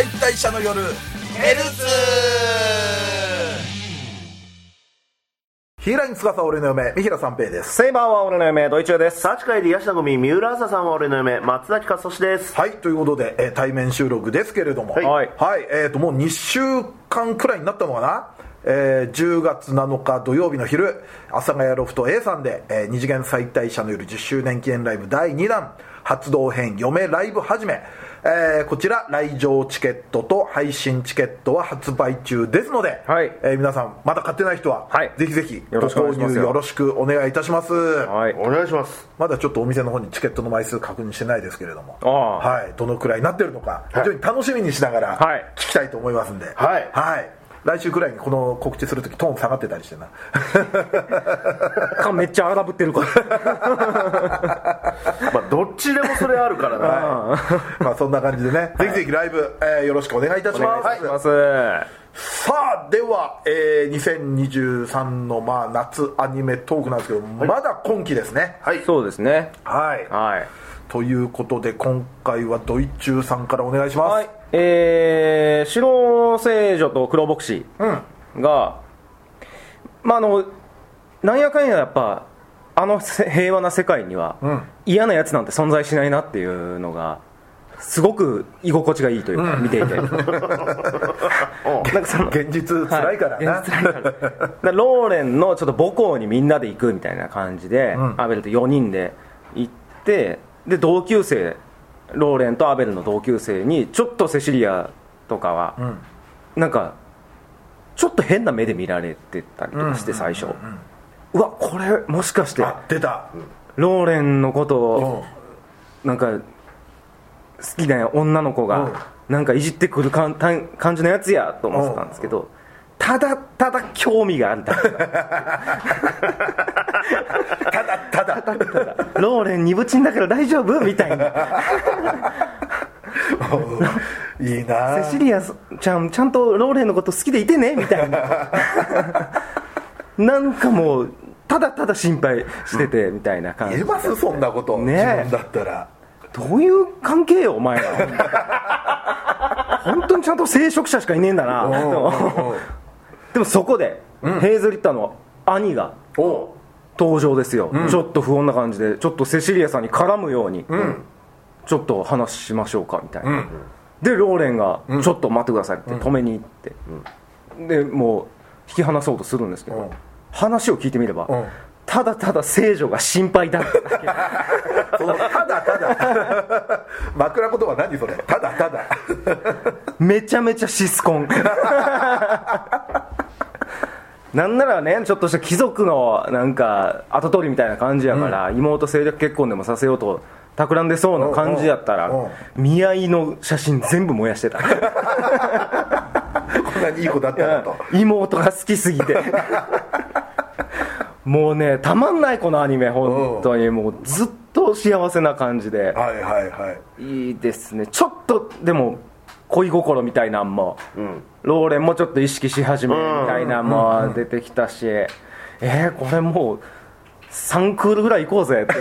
解体者の夜。ヘルツヒーライン司俺の嫁三平三平です。セイバーは俺の嫁、ドイチューです。サチカイでヤシナゴミ三浦朝さんは俺の嫁松崎勝利です。はいということで、えー対面収録ですけれども。はい。はい、えー、ともう2週間くらいになったのかな？えー10月7日土曜日の昼阿佐ヶ谷ロフト A さんで、えー二次元再退社の夜10周年記念ライブ第2弾発動編嫁ライブ始め、えーこちら来場チケットと配信チケットは発売中ですので、はい。えー皆さんまだ買ってない人は、はい。ぜひぜひごよろしくお願購入よろしくお願いいたします、はい。お願いします。まだちょっとお店の方にチケットの枚数確認してないですけれどもああ。はい、どのくらいになってるのか非常に楽しみにしながらはい。聞きたいと思いますんで。はい。はい来週くらいにこの告知するときトーン下がってたりしてなかめっちゃ荒ぶってるから。まあどっちでもそれあるからなまあそんな感じでね、ぜひぜひライブ、えーよろしくお願いいたしますいします。さあでは、えー2023のまあ夏アニメトークなんですけど、まだ今期ですねはいそうですね。はいはい。ということで今回はドイチューさんからお願いします、はい。えー、白聖女と黒牧師うん。が、まあ、あの、なんやかんややっぱ、あのせ平和な世界には、ん。嫌なやつなんて存在しないなっていうのが、すごく居心地がいいというか、見ていて。なんかその現実辛いから。な、はい。現実辛いから。ローレンのちょっと母校にみんなで行くみたいな感じで、ん。アベルと4人で行ってで同級生ローレンとアベルの同級生にちょっとセシリアとかは、ん。なんかちょっと変な目で見られてたりとかして最初、うわこれもしかしてあ出た、ローレンのことうん。をなんか好きな女の子うん。がなんかいじってくるかん感じのやつやと思ってたんですけどただただ興味があるだけ。ただただ。ローレン二部チンだから大丈夫？みたいな。いいな。セシリアちゃんちゃんとローレンのこと好きでいてね？みたいな。なんかもうただただ心配しててみたいな感じ。言えます？そんなこと、ね。自分だったら。どういう関係よお前ら本当にちゃんと聖職者しかいねえんだなでもそこで、ヘイズリッターの兄が登場ですよ、ちょっと不穏な感じでちょっとセシリアさんに絡むように、ちょっと話しましょうかみたいな、でローレンが「ちょっと待ってください」って止めに行って、でもう引き離そうとするんですけど、うん。話を聞いてみれば、うんただただ聖女が心配だった ただただ。枕言葉何それ？ただただ。めちゃめちゃシスコン。なんならねちょっとした貴族のなんか跡取りみたいな感じやから、妹政略結婚でもさせようと企んでそうな感じやったら、うんうん見合いの写真全部燃やしてた。こんなにいい子だったなと。妹が好きすぎてもうねたまんないこのアニメ本当に。もうずっと幸せな感じで。はいはいはい。いいですね。ちょっとでも恋心みたいなんも、ローレンもちょっと意識し始めみたいなんも出てきたし、えー、これもう3クールぐらい行こうぜって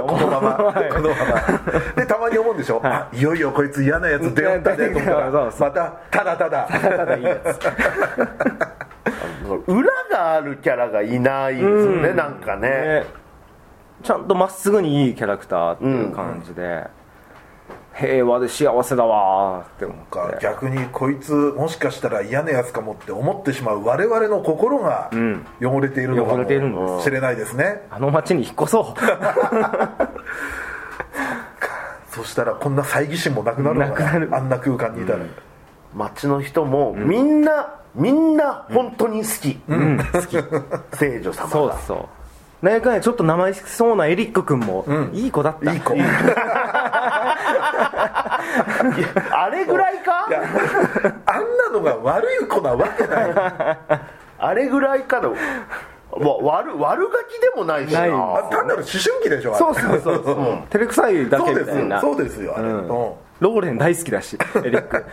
思う。んでこのまま、はいこのまま。でたまに思うんでしょ、あいよいよこいつ嫌なやつ出会ったねと思ったたただ。ただただいいやつ 裏があるキャラがいないですよねなんかね。ね。ちゃんとまっすぐにいいキャラクターっていう感じで、平和で幸せだわーって思って。か逆にこいつもしかしたら嫌なやつかもって思ってしまう我々の心が汚れているのかもしれないですね。あの街に引っ越そう。そしたらこんな猜疑心もなくなるのかな。くなる。あんな空間にいたら、街の人もみんなみんな本当に好き。好き。聖女様が。そうそう。なんやかんやちょっと名前そうなエリック君も、いい子だった。いい子。いやあれぐらいか？いやあんなのが悪い子なわけない。あれぐらいかの。わ悪悪ガキでもないしな。ないあ単なる思春期でしょあれ。そうそうそうそう。照れくさいだそうですけみたいな。そうですよ。あれ、うんローレン大好きだし エリック。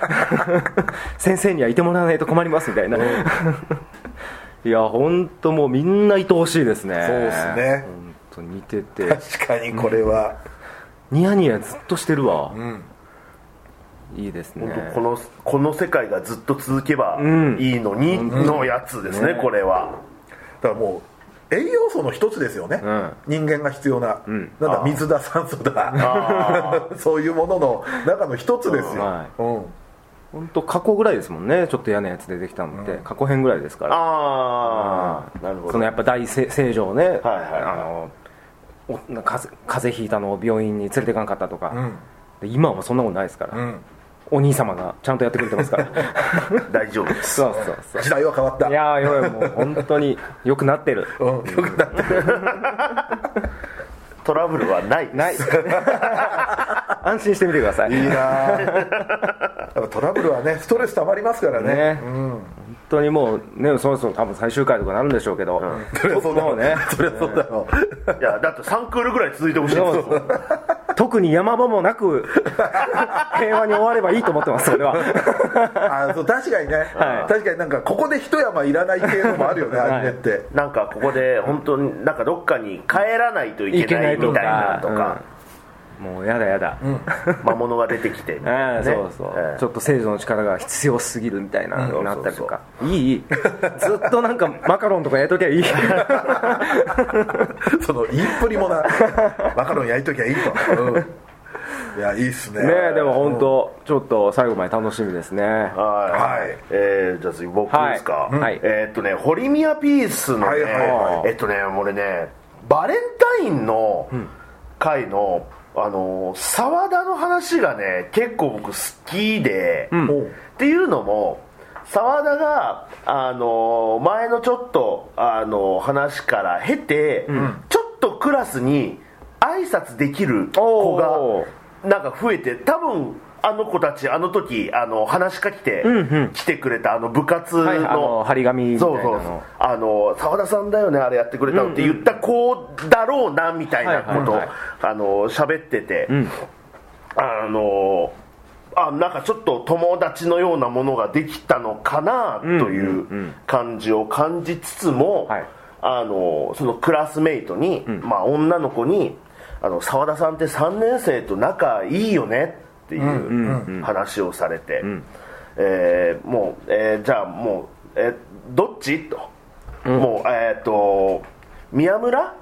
先生にはいてもらわないと困りますみたいな、いや本当もうみんな愛おしいですね。そうですね。本当似てて。確かにこれは、ニヤニヤずっとしてるわ、いいです本ね当このこの世界がずっと続けばん。いいのにのやつですね、ね。これは。だからもう栄養素の一つですよね、ん。人間が必要な、ん。なんだ水だ酸素だ。そういうものの中の一つですよ、はうん本当過去ぐらいですもんね。ちょっと嫌なやつ出てきたのって、過去編ぐらいですから。ああなるほど。そのやっぱ大正正常ね、はいはいあのお風風邪ひいたのを病院に連れていかんかったとか、ん。で今はそんなことないですから、んお兄様がちゃんとやってくれてますから。大丈夫です。そうそうそう。時代は変わった。いやーいやもう本当に良くなってる。うん、よくなってる。トラブルはない。ない安心してみてください。いいなやっぱトラブルはねストレス溜まりますからね。ね、本当にもうねそろそろ多分最終回とかなるんでしょうけど、そりゃそうだろうもうね。そりゃそうだろう。いやだって3クールぐらい続いてほしいです特に山場もなく 平和に終わればいいと思ってますそれは。あそう確かにね、はい。確かになんかここで一山いらない系のもあるよね、はい。アニメって。なんかここで本当になんかどっかに帰らないといけないみたいなとかもうやだやだ、魔物が出てきて。みたいなね。ええそうそう、ええ。ちょっと聖女の力が必要すぎるみたいなのになったりとか、いいいい。ずっとなんかマカロンとかやっときゃいい。その言いっぷりもな。マカロン焼いときゃいいと、うん。いやいいっすね。ねえでも本当ちょっと最後まで楽しみですね。はい、はい。えーじゃあ次僕ですか、はい。はい。えーっとね堀宮ピースのね、はいはいはい。えっとね俺ねバレンタインの回の、あの沢田の話がね結構僕好きで、うっていうのも沢田があの前のちょっとあの話から経て、ちょっとクラスに挨拶できる子がなんか増えて多分あの子たちあの時あの話しかけて来てくれたあの部活の,、はいあの張り紙みたいなの。そうそう。あの澤田さんだよねあれやってくれたのって言った子だろうなみたいなことあの喋ってて、ん。あのあなんかちょっと友達のようなものができたのかなという感じを感じつつも、はい。あのそのクラスメイトに、まあ、女の子にあの澤田さんって3年生と仲いいよねっていう話をされて、えーもう、えーじゃあもう、えーどっち？と、もうえっ、と宮村、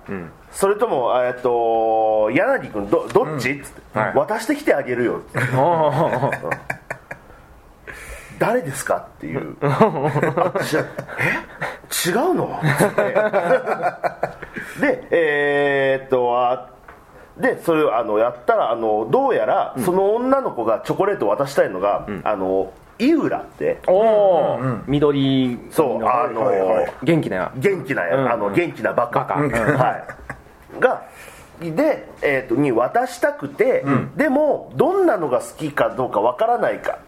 それとも、えー、と柳君どどっち、っつって、はい。渡してきてあげるよ。ってあ誰ですか？っていう。え？違うの？でえーっとあでそれをあのやったらあのどうやらその女の子がチョコレートを渡したいのが、あの井浦って。おお、緑そうあの、はいはいはい元気な元気な、うん。あの元気なバカ。バカ。うん。はい、がで、えー、とに渡したくて、でもどんなのが好きかどうかわからないか。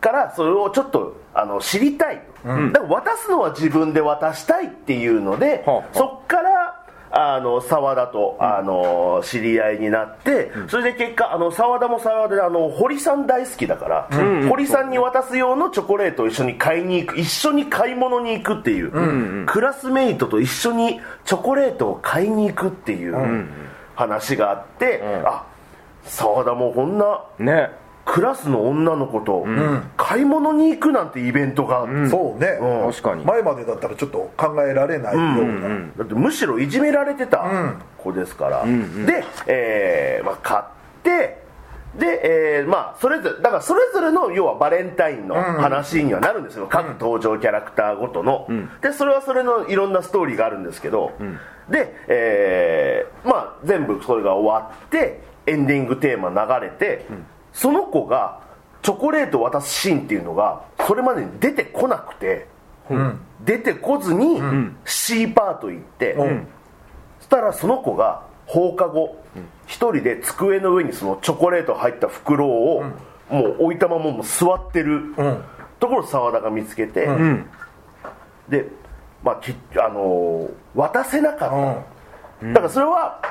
からそれをちょっとあの知りたい、だから渡すのは自分で渡したいっていうので、そっからあの沢田と、あの知り合いになって、それで結果あの沢田も沢田であの堀さん大好きだから、堀さんに渡す用のチョコレートを一緒に買いに行く一緒に買い物に行くっていう、クラスメイトと一緒にチョコレートを買いに行くっていう話があって、あ沢田もこんなねクラスの女の子と買い物に行くなんてイベントが、そうね、うん。確かに。前までだったらちょっと考えられないような、だってむしろいじめられてた子ですから、で、えーまあ、買ってで、えーまあ、それぞれだからそれぞれの要はバレンタインの話にはなるんですよ、各登場キャラクターごとの、でそれはそれのいろんなストーリーがあるんですけど、で、えーまあ、全部それが終わってエンディングテーマ流れて、その子がチョコレートを渡すシーンっていうのがそれまでに出てこなくて、出てこずに C パート行って、そしたらその子が放課後一人で机の上にそのチョコレート入った袋をもう置いたままもう座ってるところを澤田が見つけて、で、まあきあのー渡せなかった、だからそれは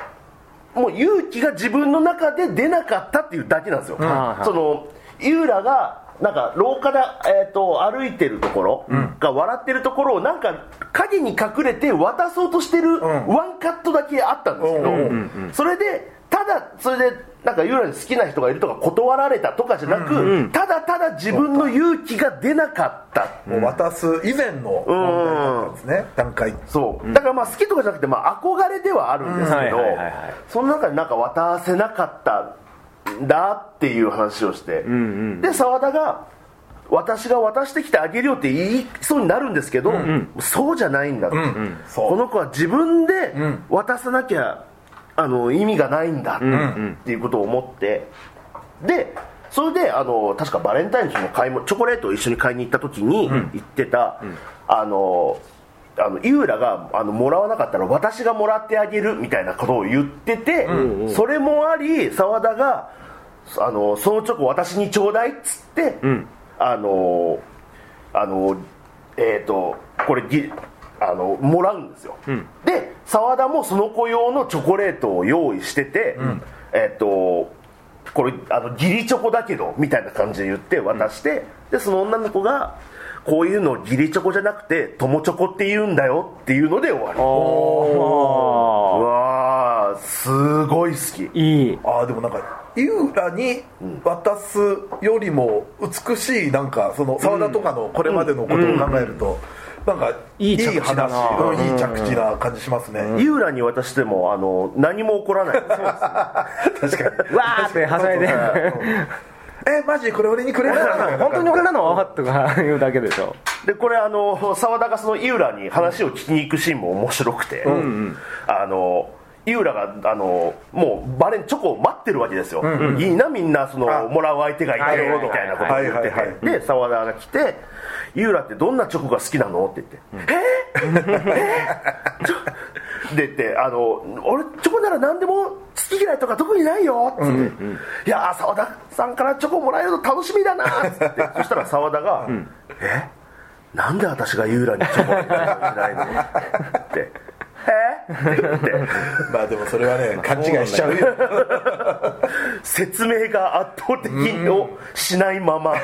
もう勇気が自分の中で出なかったっていうだけなんですよ、はいその井浦がなんか廊下で、えー、と歩いてるところが笑ってるところをなんか影に隠れて渡そうとしてるワンカットだけあったんですけど、それでただそれでなんかユーラに好きな人がいるとか断られたとかじゃなく、ただただ自分の勇気が出なかった。もう渡す以前の問題だったんですね、段階。そう。だからまあ好きとかじゃなくてまあ憧れではあるんですけどうん。はいはいはいはい。その中でなんか渡せなかったんだっていう話をして、で澤田が私が渡してきてあげるよって言いそうになるんですけど、そうじゃないんだと、そう。この子は自分で渡さなきゃあの意味がないんだっていうことを思ってでそれであの確かバレンタインの買い物チョコレートを一緒に買いに行った時に言ってた、あのあの井浦があのもらわなかったら私がもらってあげるみたいなことを言ってて、それもあり澤田があのそのチョコ私にちょうだいっつって、あのあのえっ、とこれぎあのもらうんですよ、で澤田もその子用のチョコレートを用意してて、えっ、とこれあの義理チョコだけどみたいな感じで言って渡して、でその女の子がこういうの義理チョコじゃなくて友チョコって言うんだよっていうので終わり。うわーすごい好き。いい。ああでもなんか井浦に渡すよりも美しいなんかその澤田とかのこれまでのことを考えると、なんかいい着地だな。話。うんいい着地な感じしますね、井浦に渡してもあの何も起こらない。確かに。わーってはしゃいで。えマジこれ俺にくれる 本当に俺なの？とか言うだけでしょ。でこれあの澤田がその井浦に話を聞きに行くシーンも面白くて、あの井浦があのもうバレンチョコを待ってるわけですよ、いいなみんなそのあもらう相手がいてみたいなことを言って。はいはいはい。てで澤田が来て「井浦ってどんなチョコが好きなの?」って言って「えー、え？ーちょでってあの「俺チョコなら何でも好き嫌いとか特にないよ」っつって「いやー澤田さんからチョコもらえるの楽しみだな」っつって。そしたら澤田が「え？なんで私が井浦にチョコをいただけないの?」って「え？って言ってまあでもそれはね勘違いしちゃうよ。説明が圧倒的をしないまま。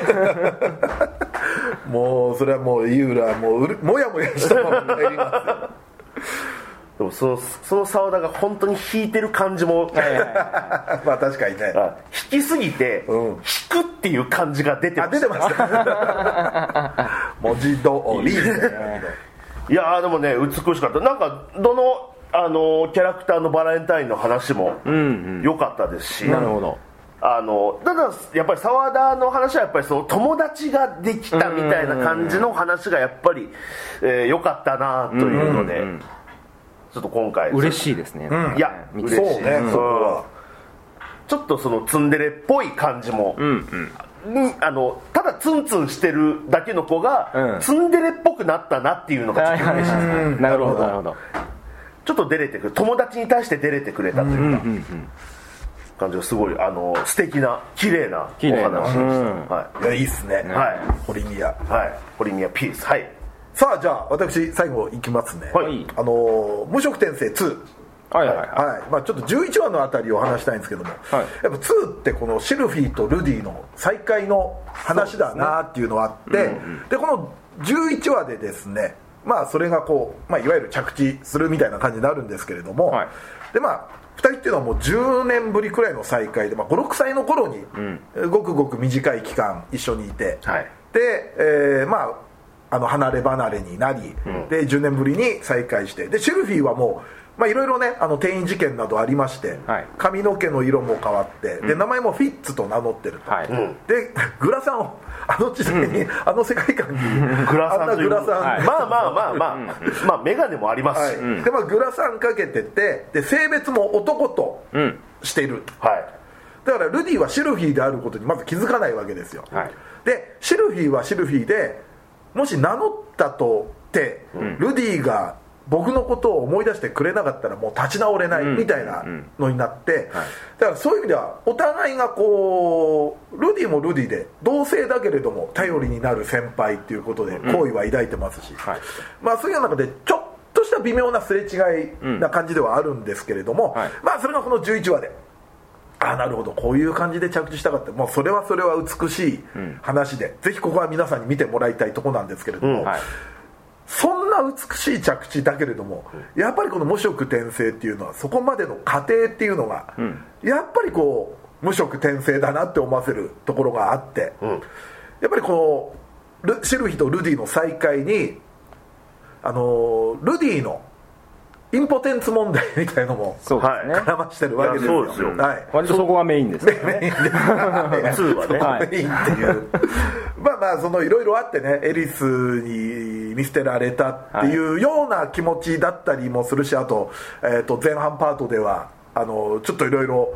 もうそれはもう井浦はもうもやもやしたまま帰りますよ。でもそのその澤田が本当に弾いてる感じも。まあ確かにね。あ弾きすぎてうん。弾くっていう感じが出てあました。出てました。文字通りいやーでもね美しかった。なんかどのあのキャラクターのバレンタインの話も良かったですし、なるほど。あのただやっぱり澤田の話はやっぱりその友達ができたみたいな感じの話がやっぱり良、えー良かったなというので、ちょっと今回嬉しいですね。いや見て嬉しいねそこはちょっとそのツンデレっぽい感じも、にあのただツンツンしてるだけの子が、うん。ツンデレっぽくなったなっていうのがちょっと嬉しいですね。なるほどなるほど。ちょっと出れてくる。友達に対して出れてくれたというか、感じがすごいあの素敵な綺麗なお話でした、うん。はい。やいいっすね。はい。堀宮。はい。堀宮ピース。はい。さあじゃあ私最後いきますね、はい。あのー無職転生2はいはいはい。はい。まあ、ちょっと11話のあたりを話したいんですけども、はい。やっぱ2ってこのシルフィーとルディの再会の話だなっていうのがあってで,、この11話でですねまあそれがこう、まあ、いわゆる着地するみたいな感じになるんですけれども、はい。でまあ2人っていうのはもう10年ぶりくらいの再会で、まあ、56歳の頃に、ごくごく短い期間一緒にいて、はい。で、えーまああの離れ離れになり、で10年ぶりに再会して。でシルフィーはもうまあいろいろねあの転移事件などありまして、はい。髪の毛の色も変わって、で名前もフィッツと名乗ってると、はい。でグラサンをあの時代に、あの世界観にグラあんなサンという。グラサン、はい。まあまあまあまあ。まあ眼鏡もありますし、はい。でまあ、グラサンかけててで性別も男とうん。している、はい。だからルディはシルフィーであることにまず気づかないわけですよ、はい。でシルフィーはシルフィーでもし名乗ったとって、ルディが僕のことを思い出してくれなかったらもう立ち直れないみたいなのになって、だからそういう意味ではお互いがこうルディもルディで同性だけれども頼りになる先輩っていうことで好意は抱いてますし、はい。まあそういう中でちょっとした微妙なすれ違いな感じではあるんですけれども、はい。まあそれがこの11話でああなるほどこういう感じで着地したかった。もうそれはそれは美しい話で、ぜひここは皆さんに見てもらいたいとこなんですけれども、うん。はいそんな美しい着地だけれども、やっぱりこの無色転生っていうのはそこまでの過程っていうのが、やっぱりこう無色転生だなって思わせるところがあって、ん。やっぱりこのルシルフィとルディの再会にあのルディのインポテンツ問題みたいのも絡ましてるわけですよ。ですよ。はい。割とそこがメインですよね。メインで2はね、はい。メインってい。うまあまあそのいろいろあってねエリスに見捨てられたっていうような気持ちだったりもするしあと,、えー、と前半パートではあのちょっといろいろ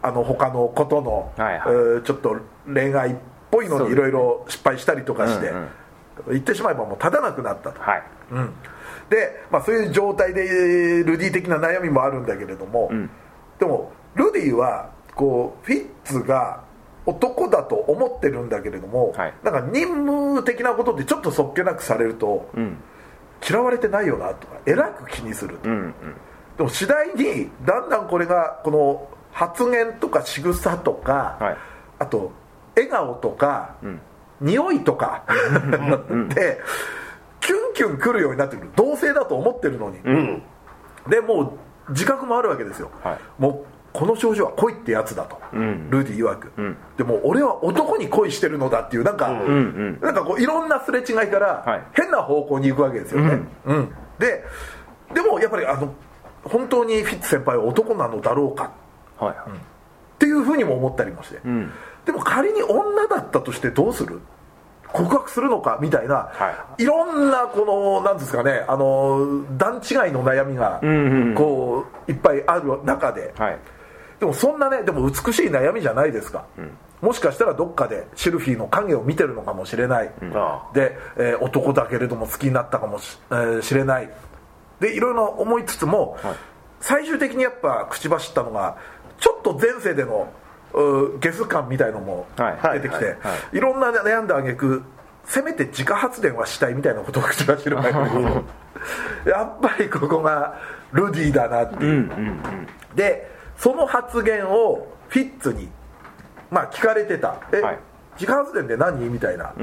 あの他のことの、はいはい。えーちょっと恋愛っぽいのにいろいろ失敗したりとかして、うんうん。言ってしまえばもう立たなくなったと。はい。うん、で、まあ、そういう状態でルディ的な悩みもあるんだけれども、でもルディはこうフィッツが男だと思ってるんだけれども、はい。なんか任務的なことでちょっとそっけなくされると、ん。嫌われてないよなとかえらく気にすると、うんうん。でも次第にだんだんこれがこの発言とか仕草とか、はい。あと笑顔とか、匂いとか でキュンキュン来るようになってくる。同性だと思ってるのに、うん。でもう自覚もあるわけですよ、はい。もうこの症状は恋ってやつだと、ん。ルーディ曰く、ん。でも俺は男に恋してるのだっていうなん。か、うん。うん。なんかこういろんなすれ違いから、はい。変な方向に行くわけですよね、うん。ででもやっぱりあの本当にフィッツ先輩は男なのだろうか。はい。はい。っていうふうにも思ったりもして、ん。でも仮に女だったとしてどうする？告白するのかみたいな、、はい。ろんなこのなんですかねあの段違いの悩みがんうんうん。こういっぱいある中で、はい。でもそんなねでも美しい悩みじゃないですか、もしかしたらどっかでシルフィーの影を見てるのかもしれない、あで、えー男だけれども好きになったかもし,、えーしれない。でいろいろ思いつつも、最終的にやっぱ口走ったのがちょっと前世でのうゲス感みたいのもはい。出てきて、はいいろんな悩んだ挙句せめて自家発電はしたいみたいなことを口走るわけですよやっぱりここがルディだなっていう、でその発言をフィッツにまあ聞かれてた。え、はい。自家発電で何？みたいな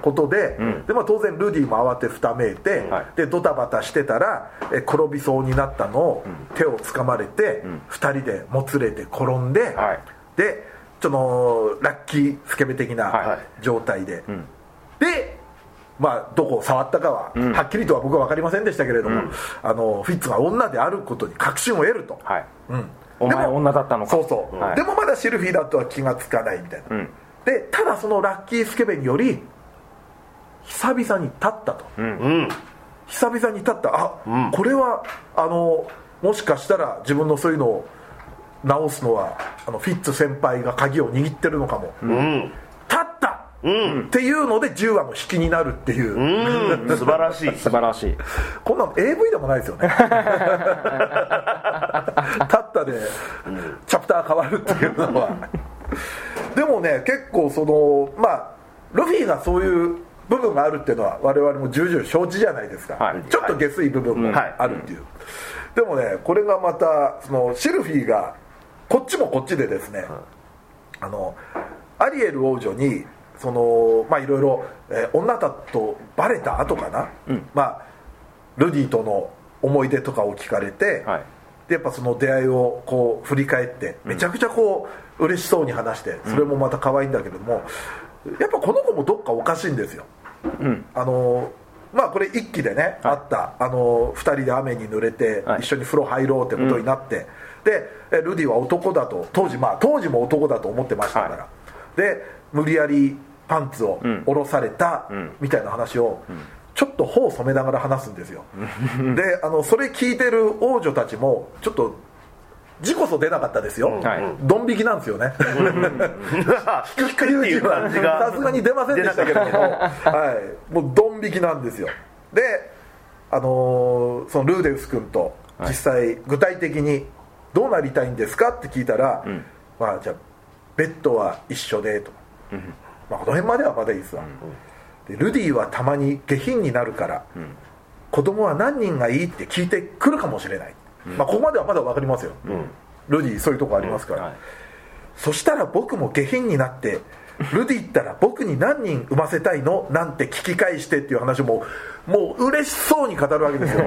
ことで,、でまあ、当然ルディも慌てふためいて、はい。でドタバタしてたらえ転びそうになったのを手を掴まれて、二2人でもつれて転んで、はいでそのラッキースケベ的はない。状態で、でまあ、どこを触ったかは、はっきりとは僕は分かりませんでしたけれども、あのフィッツが女であることに確信を得ると、はい。うん。お前でも女だったのか。そうそう、はい。でもまだシルフィーだとは気がつかないみたいな、ん。でただそのラッキースケベにより久々に立ったと、うん。久々に立った。あ、これはあのもしかしたら自分のそういうのを直すのはあのフィッツ先輩が鍵を握ってるのかも、うん。立った、っていうので10話の引きになるっていう、うん。素晴らしい。素晴らしい。こんなの AV でもないですよね。立ったでチャプター変わるっていうのは。でもね結構そのまあルフィがそういう部分があるっていうのは我々も重々承知じゃないですか、はい。ちょっと下水部分があるっていう、でもねこれがまたそのシルフィーがこっちもこっちでですね、あのアリエル王女にそのまあいろいろ、えー女だとバレた後かな、まあルディとの思い出とかを聞かれて、はい。でやっぱその出会いをこう振り返ってめちゃくちゃこう嬉しそうに話してそれもまた可愛いんだけども、やっぱこの子もどっかおかしいんですよ、あのまあこれ一期でね、あったあの2人で雨に濡れてはい。一緒に風呂入ろうってことになって、でえルディは男だと当時まあ当時も男だと思ってましたから、はで無理やりパンツを下ろされたみたいな話を、ちょっと頬を染めながら話すんですよ。であのそれ聞いてる王女たちもちょっと字こそ出なかったですよ、はい。ドン引きなんですよね。低くっていう感じがさすがに出ませんでしたけれども、はい、もうドン引きなんですよ。で、あのーそのルーデウス君と実際具体的にどうなりたいんですか？って聞いたら、まあじゃあベッドは一緒でと、まあ、この辺まではまだいいですわ、でルディはたまに下品になるから、子供は何人がいいって聞いてくるかもしれない、まあここまではまだ分かりますよ、ルディそういうとこありますから、はい。そしたら僕も下品になってルディったら僕に何人産ませたいの？なんて聞き返してっていう話ももう嬉しそうに語るわけですよ、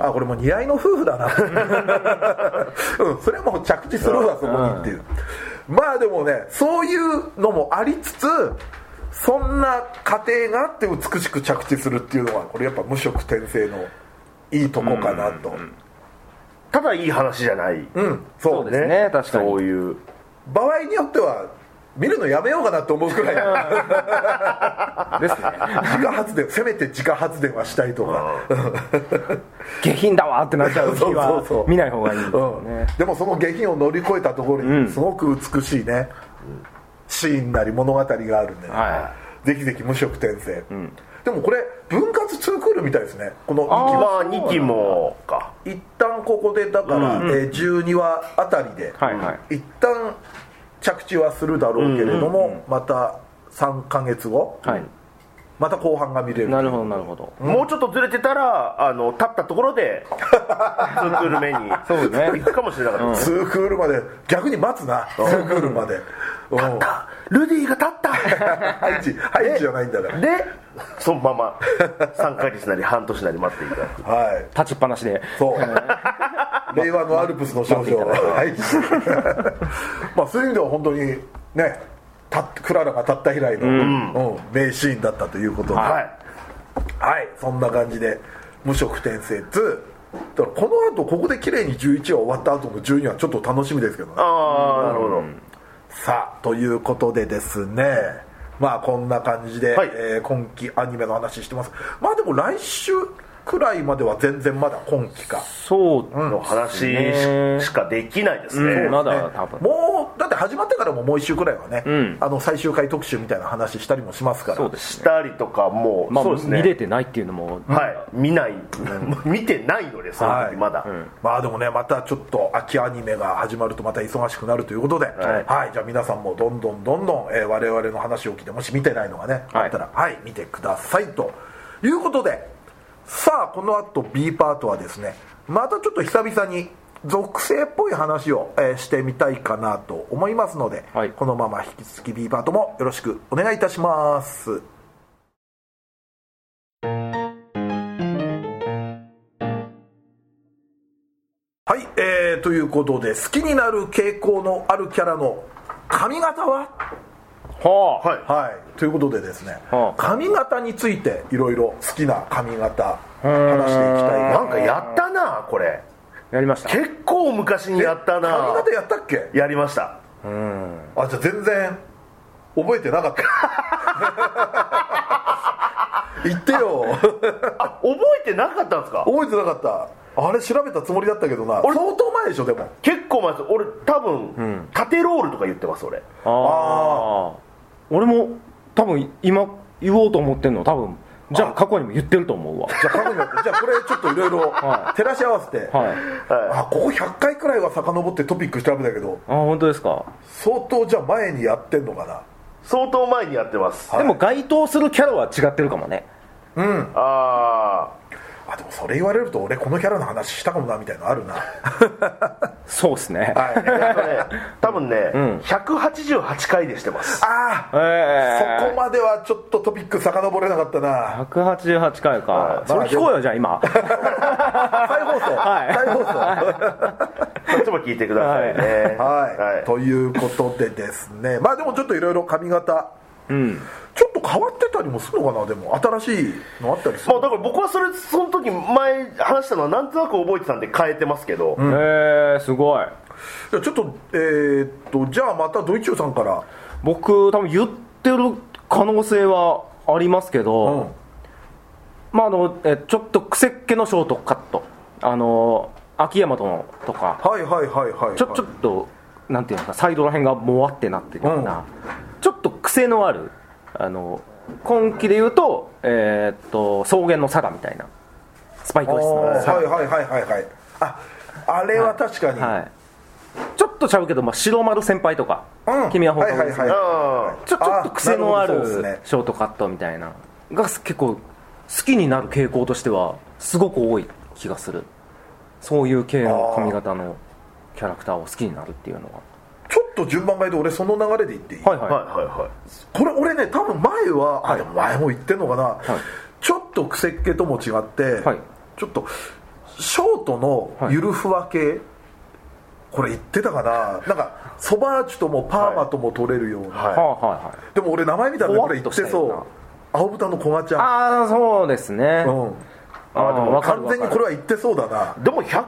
あこれもう似合いの夫婦だな、うん、それはもう着地するわそこにっていう、まあでもねそういうのもありつつそんな過程があって美しく着地するっていうのはこれやっぱ無色転生のいいとこかなと、ただいい話じゃない、うん、そうそうですね確かに。そういう。場合によっては見るのやめようかなと思うくらい ですね。自家発電せめて自家発電はしたいとか、下品だわってなっちゃう日 そうは見ない方がいいでもその下品を乗り越えたところにすごく美しいね、シーンなり物語があるんでね、はぜひぜひ無色転生、でもこれ分割2クールみたいですね。この2期まは。あ2期もか。一旦ここでだから、えー12話あたりで、はいはい。一旦着地はするだろうけれども、また3か月後、はい。また後半が見れる。なるほどなるほど。もうちょっとずれてたらあの立ったところで 2クール目にそうね。行くかもしれなかったです2クールまで逆に待つな。2クールまで。うんルディが立った。ハイチハイチじゃないんだからでそのまま3ヶ月なり半年なり待っていた。だくはい。立ちっぱなしで。そう。令和のアルプスの少女 はい まあそうい。う意味では本当にねたクララが立った以来の、うん。名シーンだったということで。ははい。い、そんな感じで無色転生2だからこの後ここで綺麗に11話終わった後の12話ちょっと楽しみですけどね。ああなるほどさあということでですねまあこんな感じで、はい。えー今期アニメの話してます。まあでも来週くらいまでは全然まだ今期か。そうの話ねししかできないですね、うんまだね。多分。もうだって始まってからももう1週くらいはね、ん。あの最終回特集みたいな話したりもしますから。そうです。したりとかもう、まあそうですね。見れてないっていうのも。はい。見ない、見てないのでその時まだ、まあでもねまたちょっと秋アニメが始まるとまた忙しくなるということで、はい。じゃあ皆さんもどんどんどんどん、えー我々の話を聞いてもし見てないのがね、はい。あったらはい。見てくださいと。いうことでさあこの後 B パートはですねまたちょっと久々に属性っぽい話を、えーしてみたいかなと思いますので、はい。このまま引き続き B パートもよろしくお願いいたします。はい、えー、ということで好きになる傾向のあるキャラの髪型は？はあ。はい。はい。ということでですね、はあ。髪型についていろいろ好きな髪型話していきたいな。んかやったなこれ。やりました。結構昔にやったな。髪型やったっけ？やりました。あじゃあ全然覚えてなかった。言ってよ。あ覚えてなかったんですか？覚えてなかった。あれ調べたつもりだったけどな。相当前でしょでも。結構前です。俺多分、縦ロールとか言ってます俺。ああ俺も多分今言おうと思ってんの多分。じゃあ過去にも言ってると思うわ。じゃあ過去にじゃあこれちょっといろいろは照らし合わせて、はい。あここ100回くらいは遡ってトピック調べたけど。あ本当ですか。相当じゃあ前にやってんのかな。相当前にやってます、でも該当するキャラは違ってるかもね。ああでもそれ言われると俺このキャラの話したかもなみたいなのあるな。そうですね。あえっとね 多分ね、188回でしてます。ああえそこまではちょっとトピック遡れなかったな。188回か、はい。それ聞こうよじゃあ今。再放送、はい。再放送。そっちも聞いてくださいね。はい、ということでですね。まあでもちょっといろいろ髪型うん。ちょっと変わってたりもするのかなでも。新しいのあったりするまあだから僕はそれその時前話したのはなんとなく覚えてたんで変えてますけど、えー、すごい。じゃあちょっとえーっとじゃあまたドイチューさんから。僕多分言ってる可能性はありますけど、うん。まああのえちょっと癖っ気のショートカット。あの秋山殿とか。はいはいはいはいちょちょっとなんていうのかサイドら辺がもわってなってるような、ちょっと癖のあるあの今期で言うと,、えーっと草原のサラみたいなスパイクあ質のはいはいはいはいはい。ああれは確かに、はい、ちょっとちゃうけど、まあ、白丸先輩とか、うん。君は本当に、はいはいはい。あちょちょっと癖のあるあなるほどそうですね。ショートカットみたいなが結構好きになる傾向としてはすごく多い気がする。そういう系の髪型のキャラクターを好きになるっていうのはちょっと順番変えて俺その流れで言っていい、はいはい、はいはいはい。これ俺ね多分前は、あはい。でも前も言ってんのかな、ちょっと癖っ気とも違って、はい。ちょっとショートのゆるふわ系、これ言ってたかな。なんかソバーチュともパーマとも取れるような、はい。はあはいはい。でも俺名前見たらこれ言ってそう。青豚の小賀ちゃん。ああそうですね、うんあでも分かる完全にこれは言ってそうだな。でも188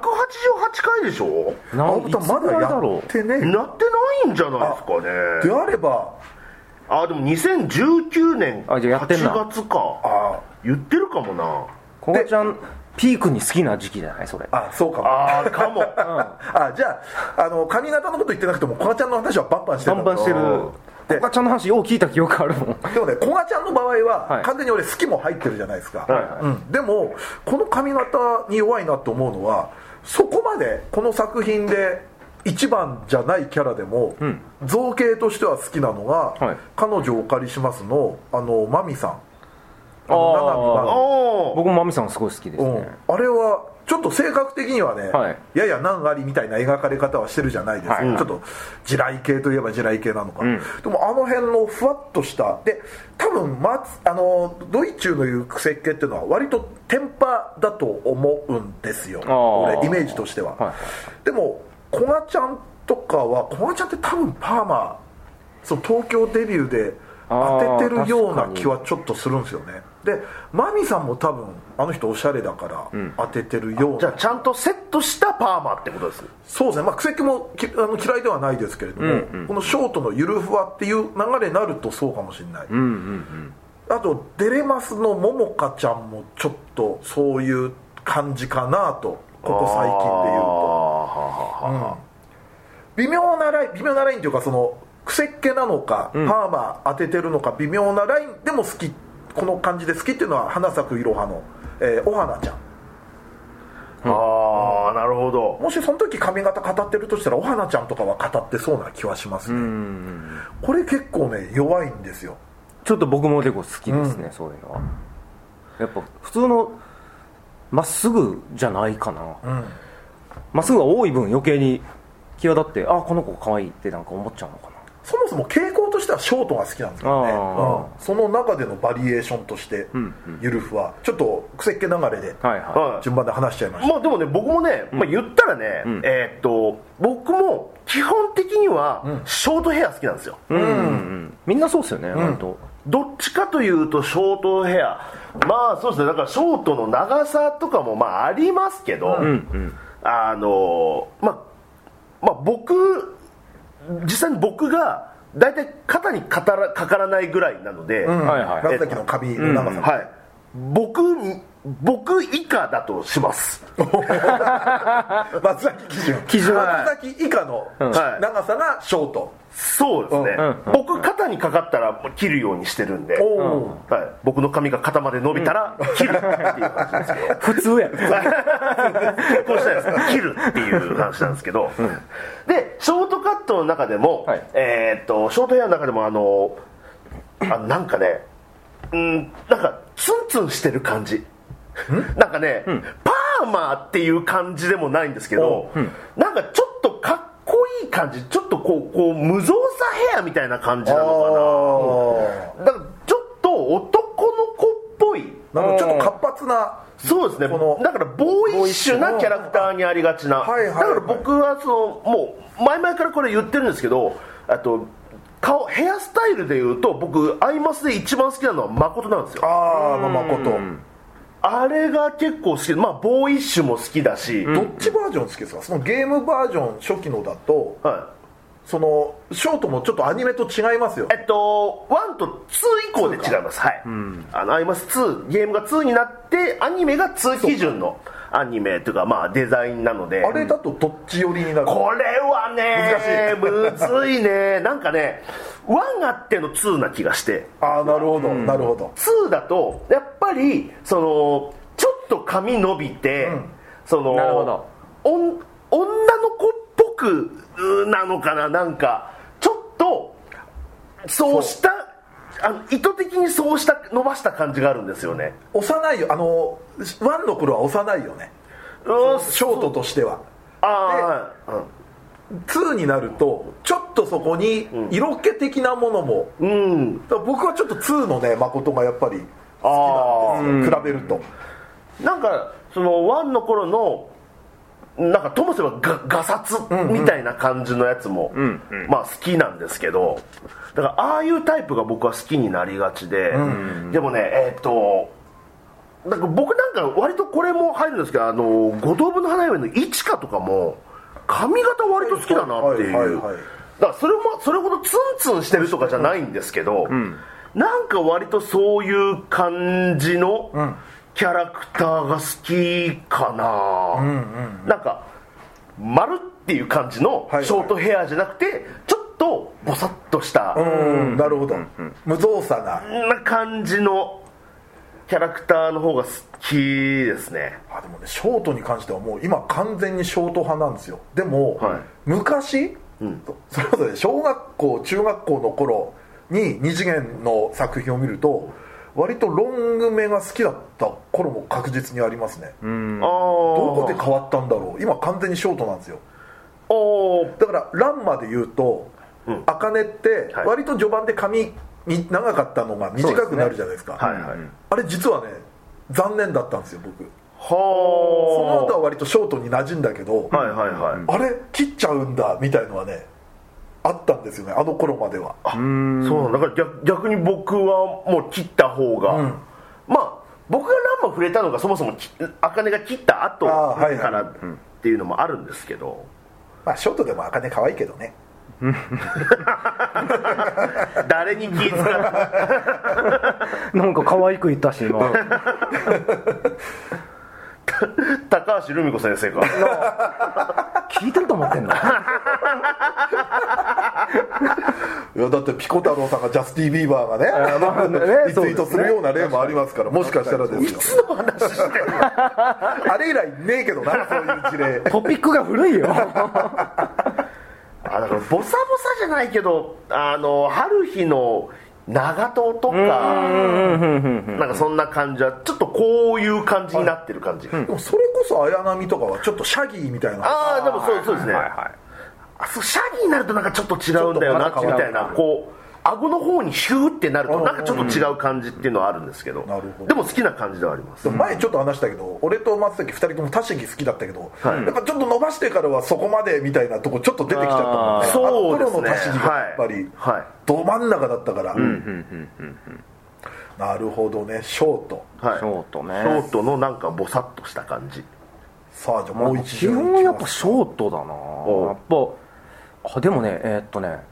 回でしょ？な青豚まだやってねなってないんじゃないですかね。であれば。あでも2019年あじゃあやってんな。8月か。あ言ってるかもな。こがちゃんピークに好きな時期じゃない？それ。あそうかも。ああかも。あじゃああの髪型のこと言ってなくても小賀ちゃんの話はバンバンしてたバンバンしてるでこがちゃんの話よう聞いた記憶あるもん。でもね小賀ちゃんの場合は、はい。完全に俺好きも入ってるじゃないですか、はいはい。うん、でもこの髪型に弱いなと思うのはそこまでこの作品で一番じゃないキャラでも、造形としては好きなのが、はい。彼女をお借りしますのあのマミさん。あの七海真お僕もマミさんすごい好きですうん。ね、あれはちょっと性格的にはね、はい。やや難ありみたいな描かれ方はしてるじゃないですか、はい。ちょっと地雷系といえば地雷系なのか、ん。でもあの辺のふわっとしたで多分松あのドイチューの言う癖っ気っていうのは割とテンパだと思うんですよ。俺イメージとしては、はい。でも古賀ちゃんとかは古賀ちゃんって多分パーマその東京デビューで当ててるような気はちょっとするんですよねでマミさんも多分あの人おしゃれだから当ててるような、じゃあちゃんとセットしたパーマってことです。そうですね、まあ、癖っ気もきあの嫌いではないですけれども、このショートのゆるふわっていう流れになるとそうかもしれない、あとデレマスのももかちゃんもちょっとそういう感じかなとここ最近で言うと。あ微妙なライン微妙なラインというかその癖っ気なのか、パーマ当ててるのか微妙なラインでも好きこの感じで好きっていうのは花咲くいろはの、えーお花ちゃん。ーあーなるほど。もしその時髪型語ってるとしたらお花ちゃんとかは語ってそうな気はしますね。これ結構ね弱いんですよ。ちょっと僕も結構好きですね、そういうのは。やっぱ普通のまっすぐじゃないかな。ま、っすぐが多い分余計に際立ってあこの子可愛いってなんか思っちゃうのかなそもそも傾向としてはショートが好きなんですよね、あー。うん。その中でのバリエーションとして、ゆるふわ。ちょっと癖っ気流れではいははい。順番で話しちゃいました、まあでもね僕もね、まあ、言ったらね、えーっと僕も基本的にはショートヘア好きなんですよ、い、うんうん、みんなそうっすよね、割と。どっちかというとショートヘア。まあそうですね。だからショートの長さとかもまあありますけど、あのまあまあ僕実際に僕が大体肩にかからかからないぐらいなので、うん。はいはい。の髪の長さ、はい僕僕以下だとします。松崎基準。基準松崎以下のはい。長さがショート、そうですね、うん僕肩にかかったら切るようにしてるんで、はい、僕の髪が肩まで伸びたら切るっていう話ですけど。普通や結婚したいですから切るっていう話なんですけど、でショートカットの中でも、はい。えーっとショートヘアの中でもあのあなんかねうんなんかツンツンしてる感じ。なんかね、パーマっていう感じでもないんですけど、なんかちょっとかっこいい感じ。ちょっとこうこう無造作ヘアみたいな感じなのかな。だからちょっと男の子っぽい。なるほどちょっと活発なそうですね。このだからボーイッシュなキャラクターにありがちな、はいはいはい。だから僕はそのもう前々からこれ言ってるんですけどあと顔ヘアスタイルでいうと僕アイマスで一番好きなのは誠なんですよ。ああまあ誠。あれが結構好き。でまあボーイッシュも好きだし、どっちバージョン好きですか？そのゲームバージョン初期のだとはい。そのショートもちょっとアニメと違いますよ。えっと、1と2以降で違います。はい。あの、アイマス2、ゲームが2になって、アニメが2基準のアニメというか、まあ、デザインなので。あれだとどっち寄りになる？これはね、むずいね。なんかね、1あっての2な気がして、ああなるほど、なるほど。2だと、やっぱり、その、ちょっと髪伸びて、その、なるほど。おん女の子っぽくうなのかな、なんか、ちょっと、そうした、あの意図的にそうした伸ばした感じがあるんですよね。幼いよ。あのワンの頃は幼いよね。うんショートとしては。ああ、はい。うん。2になるとちょっとそこに色気的なものも、うん。僕はちょっと2のね誠がやっぱり好きなんですよ。比べると。なんかその1の頃のなんかともすればがガサツみたいな感じのやつも、まあ好きなんですけどだからああいうタイプが僕は好きになりがちで、でもねえっ、となんか僕なんか割とこれも入るんですけどあの五等分の花嫁の一花とかも髪型割と好きだなっていう、はいはいはいだからそれもそれほどツンツンしてるとかじゃないんですけど、なんか割とそういう感じのキャラクターが好きかな、なんか丸っていう感じのはいショートヘアじゃなくてちょっとボサッとした、うんなるほど。無造作な。な感じのキャラクターの方が好きですね。あでもねショートに関してはもう今完全にショート派なんですよ。でも、はい。昔、それこそね小学校中学校の頃に二次元の作品を見ると割とロング目が好きだった頃も確実にありますね、あどどこで変わったんだろう。今完全にショートなんですよ。だからランマで言うとうん。茜、ってはい。割と序盤で髪に長かったのが短くなるじゃないですか。はいはい。あれ実はね残念だったんですよ僕。そのは後は割とショートに馴染んだけど、あはいはいはい、あれ切っちゃうんだみたいのはねあったんですよねあの頃までは。そうなんだ。だから逆逆に僕はもう切った方が、うん。まあ僕がランマ触れたのがそもそもき茜が切った後あーはいはい。からっていうのもあるんですけど、まあショートでも茜可愛いけどね。誰に気づかないなんか可愛く言ったし今。高橋留美子先生か 聞いてると思ってんの？いやだってピコ太郎さんがジャスティン・ビーバーがね,、まあねリツイートするような例もありますからもしかしたらですよ。いつの話してんのあれ以来ねえけどなそういう事例。トピックが古いよ。あだからボサボサじゃないけどあのハルヒの長門とかなんかそんな感じはちょっとこういう感じになってる感じ、でもそれこそ綾波とかはちょっとシャギーみたいな。ああでもそうそうですね、はいはいあそうシャギーになるとなんかちょっと違うんだよな。みたいなこう顎の方にヒューってなるとなんかちょっと違う感じっていうのはあるんですけど。なるほど。でも好きな感じではあります。前ちょっと話したけど、俺と松崎2人とも多刺激好きだったけど、はい。やっぱちょっと伸ばしてからはそこまでみたいなとこちょっと出てきちゃったもんねあーそうですね。あの頃の多刺激がやっぱり、はい。はい。ど真ん中だったから、なるほどね。ショート。はい。ショートね。ショートのなんかボサッとした感じ。さあじゃあもう一基巡本やっぱショートだな。おやっぱあでもねえーっとね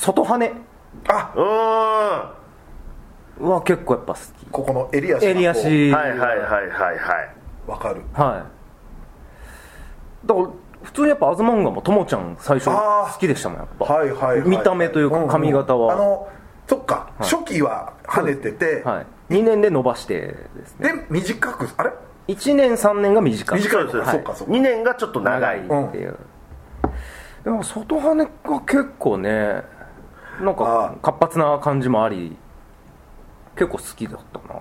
外羽あうーん。は結構やっぱ好き。ここの襟足襟足。はいはいはいはいはい。わかる。はい。だから普通にやっぱ東漫画もともちゃん最初好きでしたもんやっぱ。はいはいはい見た目というか髪型は。あのそっか、初期は跳ねてて、はい。2年で伸ばしてですね。で短くあれ？1年3年が短い。短いのそうですそうかそうか。2年がちょっと長長いいっていう、でも外羽が結構ねなんあか活発な感じもあり結構好きだったな。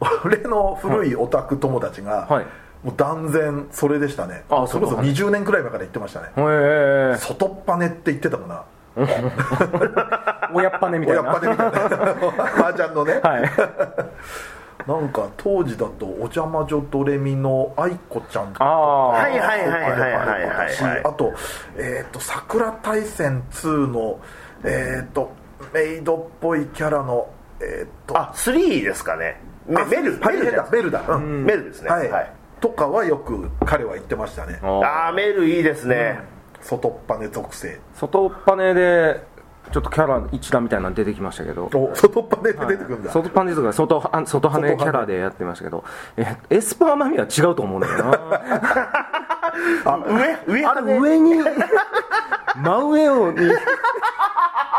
俺の古いオタク友達が、はい。もう断然それでしたね。あそれこそそうか20年くらい前から言ってましたね。へえ。外っぱねって言ってたもんな。親っぱねみたいな。親っぱねみたいな。麻雀のね、はい。なんか当時だと「お邪魔女ドレミ」の愛子ちゃんとかああ。はいはいはいはいはいはいはい。あと,、えー、と桜大戦2の、えー、とメイドっぽいキャラの、えー、とあ3ですかね。メあメルはいメルじゃん。メルだ、うん。メルですね。はい。はい。とかはよく彼は言ってましたね。ああメルいいですね。外っぱね属性。外っぱねでちょっとキャラ一覧みたいなの出てきましたけど。お外っぱねって出てくるんだ、外パンディとか外は外羽キャラでやってましたけど。えエスパーマミは違うと思うんだよな 上上あれ上に真上をに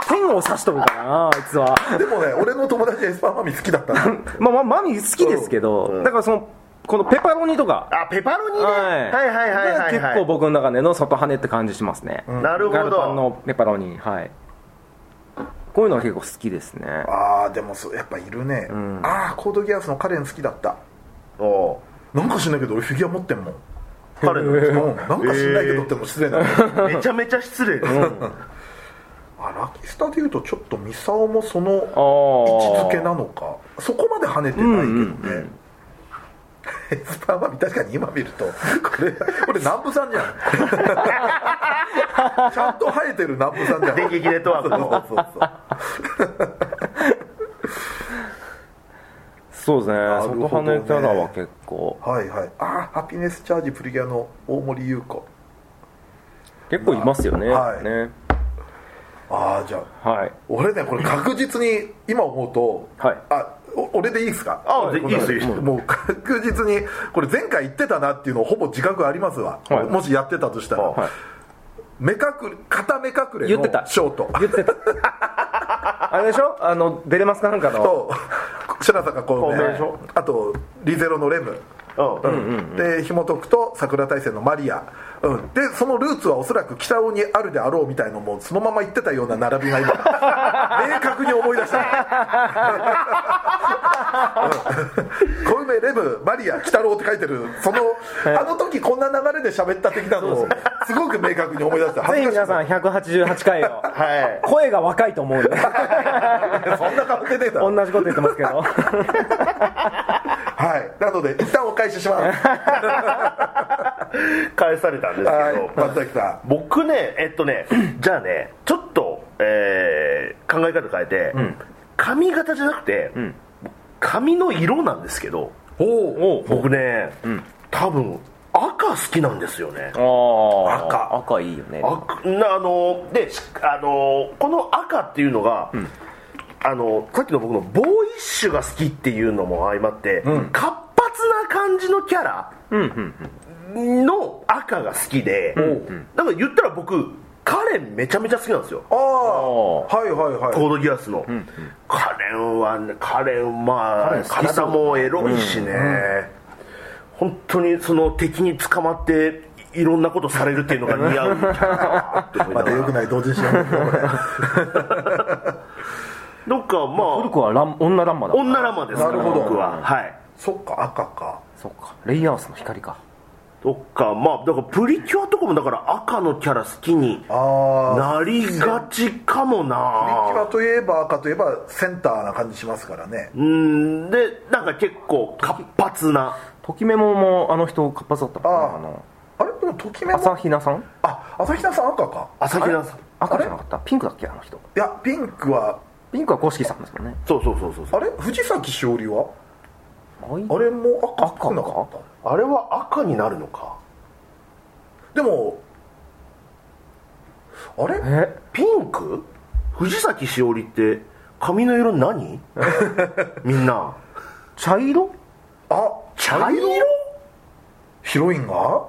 天を指しとるかなあいつは。でもね俺の友達エスパーマミ好きだったな まあまあマミ好きですけど、だからそのこのペパロニとか。あペパロニね。ははいいはいはいはい。はい結構僕の中での外羽って感じしますね、なるほど。ガルパンのペパロニはいこういうのは結構好きですね。ああでもそうやっぱいるね、ああコードギアスのカレン好きだった。おなんか知んないけど俺フィギュア持ってんもん。彼の。うん、なんか知んないけどっても失礼なめちゃめちゃ失礼。です、あラキスタでいうとちょっとミサオもその位置づけなのか。そこまで跳ねてないけどね、エスパーマミ確かに今見るとこれこれ南部さんじゃん。ちゃんと生えてる南部さんじゃん。電撃ネットワークのそうそうそう。そうですね。るほどね。外羽キャラは結構。はいはい。あハピネスチャージプリギュアの大森優子。結構いますよね,、はい。ね。ああじゃあはい。俺ねこれ確実に今思うと、はい。あお俺でいいですか？あでいいですいいですもう確実にこれ前回言ってたなっていうのをほぼ自覚ありますわ、はい。もしやってたとしたら、はい。目隠れ片目隠れの言ってた。ショート。言ってた。あれでしょ？あの出れますか？なんかの。と白坂孔明あとリゼロのレムうん。で紐解くと桜大戦のマリア、うん、でそのルーツはおそらく北尾にあるであろうみたいのもそのまま言ってたような並びが今 明確に思い出した。小梅レムマリア鬼太郎って書いてるそのあの時こんな流れで喋った的なのをすごく明確に思い出した。ぜひ皆さん188回をはい。声が若いと思うんで そんな顔出てた。同じこと言ってますけどはい。なので一旦お返しします。返されたんですけど、はい。松崎さん。僕ねえっとね じゃあねちょっと、えー考え方変えて、髪型じゃなくて、髪の色なんですけどお僕ね、多分赤好きなんですよね。ああ赤。赤いいよね。あのでしあのこの赤っていうのが、あのさっきの僕のボーイッシュが好きっていうのも相まって、活発な感じのキャラの赤が好きで、だから言ったら僕カレンめちゃめちゃ好きなんですよ。ああはいはいはい。コードギアスの、カレンはねカレンまあ体もエロいしね、本当にその敵に捕まっていろんなことされるっていうのが似合う。キャラだなって思いながらまだよくない同時にしようどっかまあ古くはラン女ランマだ女ラマですからなるほど。僕は。はい。そっか赤か。そっか。レイアースの光か。どっかまあだからプリキュアとかもだから赤のキャラ好きにああなりがちかもプリキュなアといえば赤といえばセンターな感じしますからね。うんでなんか結構活発な。ときメモもあの人活発だったもんねああのあれ？でもときめも朝比奈さん？あ朝比奈さん赤か。朝比奈さん。赤じゃなかった？ピンクだっけ？あの人。いやピンクはピンクは公式さんですもんね。そうそうそうそうそう。あれ？藤崎しおりは？あれも赤くなか赤った？あれは赤になるのか？でもあれ？え？ピンク？藤崎しおりって髪の色何？みんな。茶色？あ茶色？ヒロインが？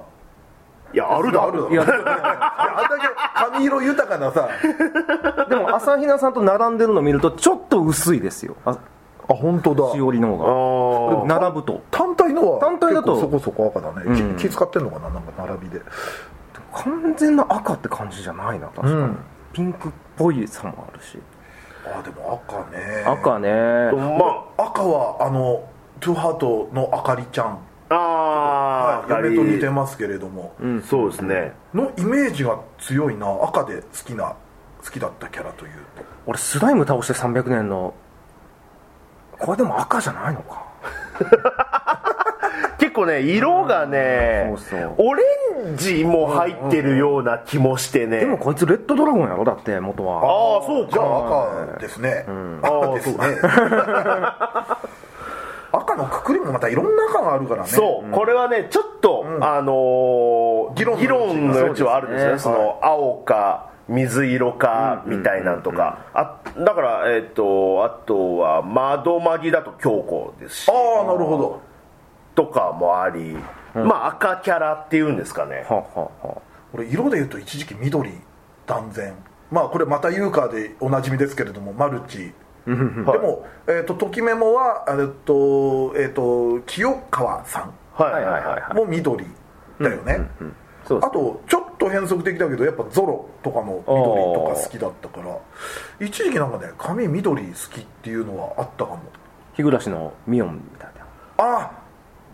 いやあるだ。あるだろ。いやあんだけ髪色豊かなさ。でも朝比奈さんと並んでるの見るとちょっと薄いですよ。ああ本当だ。しおりの方あが並ぶと。単体のは単体だと。そこそこ赤だね、うん。気気使ってんのかななんか並びで。完全な赤って感じじゃないな確かに、うん。ピンクっぽいさもあるし。あでも赤ね。赤ね。ま赤はあのトゥーハートのあかりちゃんあああ嫁と似てますけれども、うんそうですね。のイメージが強いな赤で好きな好きだったキャラという。と俺スライム倒して300年のこれでも赤じゃないのか。結構ね色がね、そうそう。オレンジも入ってるような気もしてね、でもこいつレッドドラゴンやろ？だって元は。ああそうか。じゃあ赤ですね、ああ赤ですね 赤のくくりもまたいろんな赤があるからね。そう、これはねちょっと、あのー議論の議論の余地はあるんですねそその青か水色かみたいなんとか、あだからえっ、とあとは窓マギだと京子ですし。ああなるほど。とかもあり、まあ赤キャラっていうんですかね。はあはあは俺色でいうと一時期緑断然。まあこれまたユーカーでおなじみですけれどもマルチでも、えー、とときメモはえっと,、えー、と清川さんはい。はいはいはいも緑だよね、あとちょっと変則的だけどやっぱゾロとかの緑とか好きだったから一時期なんかね髪緑好きっていうのはあったかも。日暮のミオンみたいな。ああ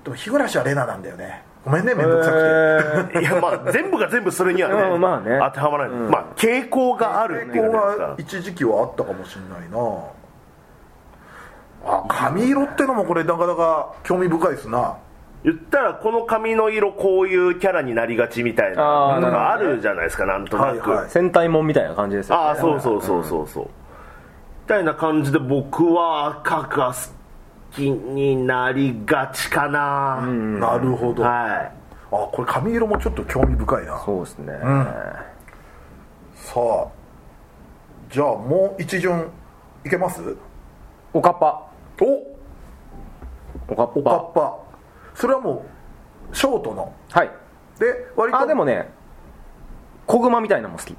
でも日暮はレナなんだよね。ごめんね面倒くさくて、えいやまあ全部が全部それにはね,、うんまあね。当てはまらない、まあ傾向があるっていうここことですかが一時期はあったかもしれないなあ髪色ってのもこれなかなか興味深いですな。言ったらこの髪の色こういうキャラになりがちみたいなのがあるじゃないですかなんとなく、はいはい。戦隊もんみたいな感じですよね。ああそうそうそうそう。そうみたいな感じで僕は赤が好きになりがちかな、なるほど、あはい。これ髪色もちょっと興味深いな。さそうですね、あじゃあもう一巡いけます？おかっぱお。おかっおかぱっぱ。それはもうショートの。はい。で割と。あでもね小熊みたいなのも好き。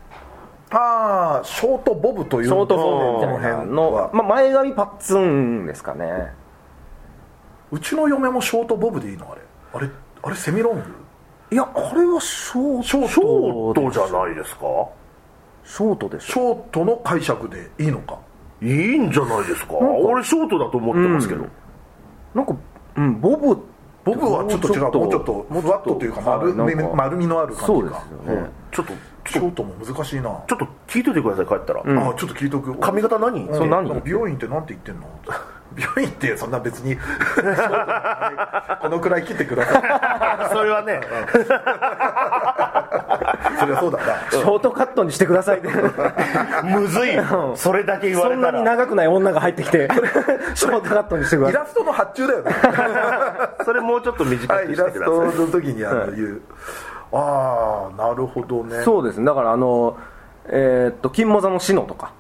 ああショートボブという。ショートボブみたいなの、まあ、前髪パッツンですかね。うちの嫁もショートボブでいいのあれ。あれあれセミロング？いやあれはショートショートじゃないですか？ショートでしショートの解釈でいいのか？いいんじゃないですか？俺ショートだと思ってますけど、なんかうんボブ。ボブはちょっと違うもうちょっとふわっとというか丸丸みのある感じか。そうですよね、ちょっとショートも難しいな。ちょっと聞いといてください帰ったら、あちょっと聞いとく。髪型何、うん。それ何なんか美容院ってなんて言ってんの？病院ってそんな別に このくらい切ってください。それはねそれはそうだな。ショートカットにしてください。っ てむずいそれだけ言わそんなれたらに長くない女が入ってきて。ショートカットにしてください。イラストの発注だよね。それもうちょっと短はいイくしてくだラストさいの時にあの言う。ああなるほどね。そうですね。だからあのえーっと金モザのシノとか。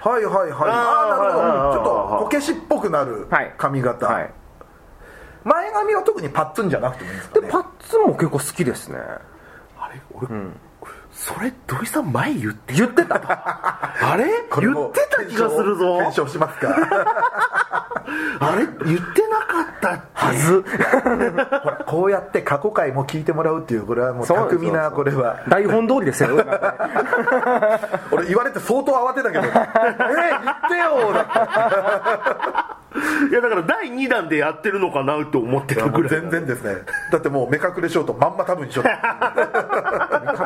はいはいはい。ああなるほど。ちょっとこけしっぽくなるはい。髪型、はい。前髪は特にパッツンじゃなくてもいいんですかね。でパッツンも結構好きですね。あれ？俺、それ土井さん前言って言ってた あれ？言ってた気がするぞ。検証しますか あれ？言ってなかったっはず。ほらこうやって過去回も聞いてもらうっていうこれはもう巧みなこれは。台本通りですよ俺言われて相当慌てたけど。えー、言ってよだってけいやだから第2弾でやってるのかなって思ってたぐらい全然ですね。だってもう目隠れショートまんま多分一緒だ。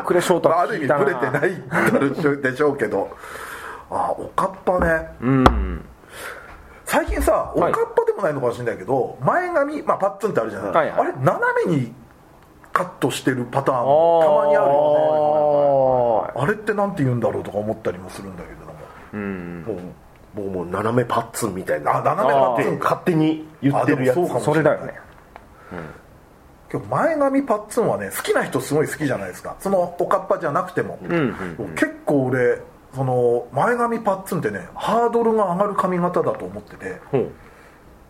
隠れショートまあ、る意味ブレてないでしょうけど。あおかっぱね。うん最近さおかはいっぱでもないのかもしれないけど、前髪、まあ、パッツンってあるじゃない、はいはい。あれ斜めにカットしてるパターンもたまにあるよね。あれってなんて言うんだろうとか思ったりもするんだけれどもうん。もう僕もう斜めパッツンみたいな。あ斜めパッツンか勝手に言ってるやつそれだよね今日前髪パッツンはね好きな人すごい好きじゃないですか。そのおかっぱじゃなくても、結構俺その前髪パッツンってねハードルが上がる髪型だと思ってて。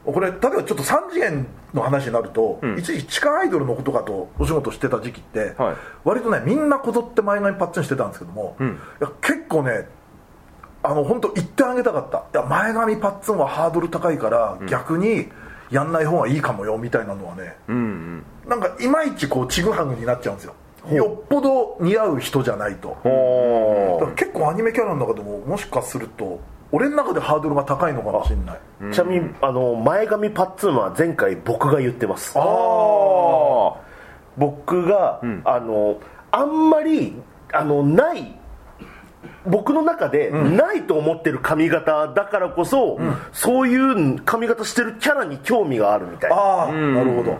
これ例えばちょっと3次元の話になると、一時期地下アイドルの子とかとお仕事してた時期って、はい。割とねみんなこぞって前髪パッツンしてたんですけども、ん。いや結構ねあの本当言ってあげたかった。いや前髪パッツンはハードル高いから、逆にやんない方がいいかもよみたいなのはね、うんうんなんかいまいちこうちぐはぐになっちゃうんですよ。よっぽど似合う人じゃないと。結構アニメキャラの中でももしかすると俺の中でハードルが高いのかもしれない。ちなみにあの前髪パッツンは前回僕が言ってます。ああ僕が、あのあんまりあのない僕の中でないと思ってる髪型だからこそ、そういう髪型してるキャラに興味があるみたいな。ああ、なるほど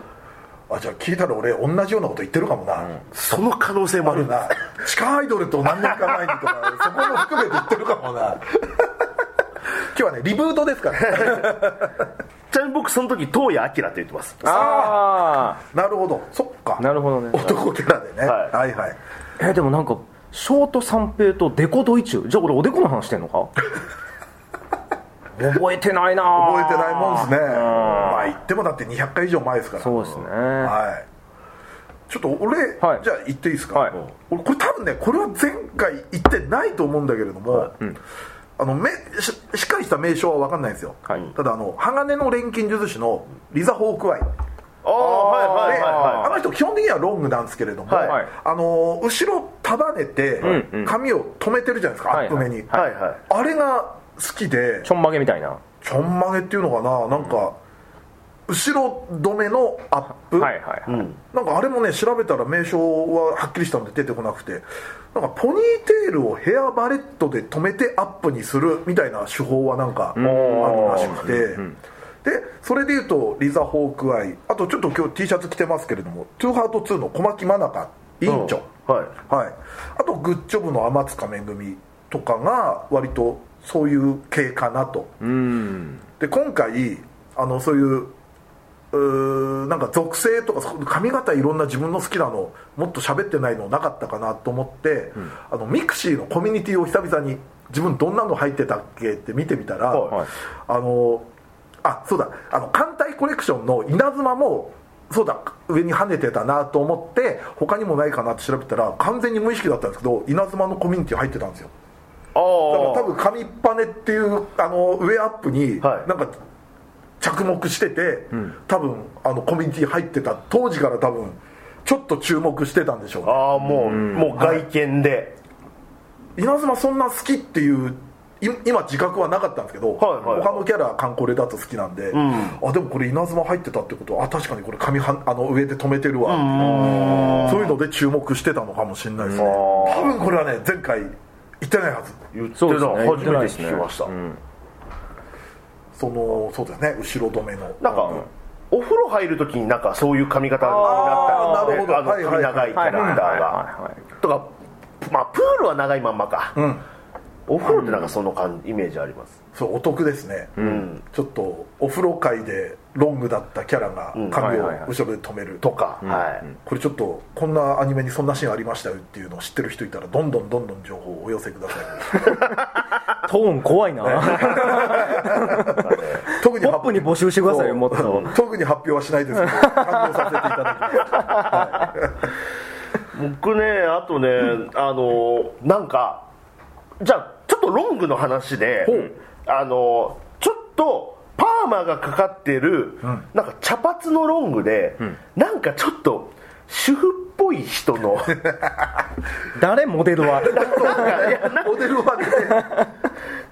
あじゃあ聞いたら俺同じようなこと言ってるかもな、その可能性もあるな。地下アイドルと何年か前にとかそこも含めて言ってるかもな。今日はねリブートですから、ちなみに僕その時東谷明って言ってます。あなるほど。そっか。あなるほどね。男キャラでね、はい。はいはい。えでもなんかショート三平とデコドイチュー。じゃあ俺おでこの話してんのか？覚えてないな覚えてないもんですね。うん。まあ言ってもだって200回以上前ですから。そうですね。はい。ちょっと俺、はい。じゃあ言っていいですか、はい。俺これ多分ねこれは前回言ってないと思うんだけれども、あのめししっかりした名称は分かんないんですよ、はい。ただあの鋼の錬金術師のリザ・ホークアイ。ああはいはいではいはい。あの人基本的にはロングなんですけれども、はい。あの後ろ束ねてんうん。髪を止めてるじゃないですか、はいアップ目に、はいはい。あれが好きで。ちょんまげみたいな。ちょんまげっていうのかな。なんか、後ろ止めのアップ、はいはいはい、なんかあれもね調べたら名称ははっきりしたので出てこなくて。なんかポニーテールをヘアバレットで止めてアップにするみたいな手法はなんかあるらしくて、でそれでいうとリザ・ホークアイ。あとちょっと今日 T シャツ着てますけれどもトゥーハート2の小牧真中委員長、うん。はい。はい、あとグッジョブの天塚めぐみとかが割とそういう系かなと。うん。で今回あのそういううーなんか属性とかそ髪型いろんな自分の好きなのもっと喋ってないのなかったかなと思って、あの mixi のコミュニティを久々に自分どんなの入ってたっけって見てみたら、はい。あのあそうだ。あの艦隊これくしょんの電もそうだ。上に跳ねてたなと思って他にもないかなって調べたら完全に無意識だったんですけど電のコミュニティ入ってたんですよ多あ分紙パネっていうあの上アップにはい。なんか着目してて、多分あのコミュニティ入ってた当時から多分ちょっと注目してたんでしょうね。ああもう、もう外見で、稲妻そんな好きっていうい今自覚はなかったんですけど、はいはい。他のキャラカンコレだと好きなんで、あでもこれ稲妻入ってたってことはあ確かにこれ紙はあの上で止めてるわ。っていうそういうので注目してたのかもしれないですね。多分これはね前回言ってないはず。言ってた、ね初めて聞きました、うん。そのそうですね。後ろ止めの。なんか、お風呂入るときになんかそういう髪型になったりなるほど。あの髪長いキャラクターが。とかまあプールは長いまんまか、ん。お風呂ってなんかその感イメージあります。そうお得ですね、ん。ちょっとお風呂界でロングだったキャラがん。髪をはいはいはい。後ろで止めるとか、はい、これちょっとこんなアニメにそんなシーンありましたよっていうのを知ってる人いたらどんどんどんどん情報をお寄せください。トーン怖いな。特にポップに募集してくださいよもっと。特に発表はしないですけど感動させていただきます。僕ねあとねあのなんかじゃあちょっとロングの話であのちょっとパーマがかかってる、なんか茶髪のロングで、なんかちょっと主婦っぽい人の。誰モデルは？なんかいやなモデルはね。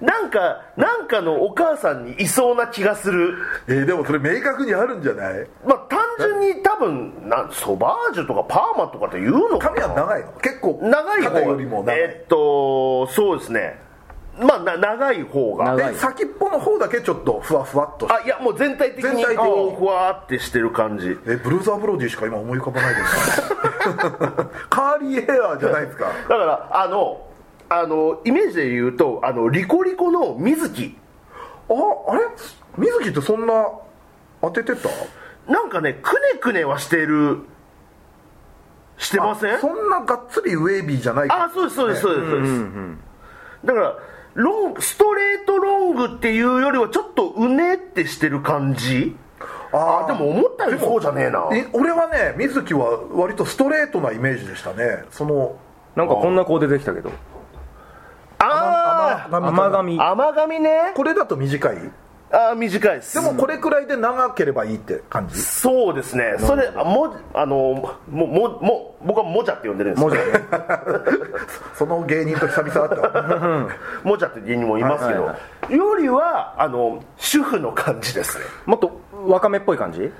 なんかなんかのお母さんにいそうな気がする。えーでもそれ明確にあるんじゃない？まあ単純に多分なんソバージュとかパーマとかって言うのか髪は長いの？結構長い方肩よりも長い、えっとそうですねまあな長い方が。長い。で先っぽの方だけちょっとふわふわっとして。あいやもう全体的に全体的に。ふわーってしてる感じ。えブルーザーブロディしか今思い浮かばないです カーリーヘアじゃないですか？だからあのあのイメージで言うとあのリコリコの水木。ああれ？水木ってそんな当ててた？なんかねくねくねはしてる。してません？あそんながっつりウェービーじゃないあそうですそうですそうです、そうですだからロングストレートロングっていうよりはちょっとうねってしてる感じ？ああでも思ったよりそうじゃねえな。え俺はね水木は割とストレートなイメージでしたね。そのなんかこんな子出てきたけど。あ甘甘髪あ甘髪ね。これだと短いあー短いです。でもこれくらいで長ければいいって感じ？そうですね。それあもあのももも僕はもじゃって呼んでるんですよ。文字ね。その芸人と久々だったわ。もじゃって芸人もいますけど、はい。よりはあの主婦の感じですね。もっとわかめっぽい感じ？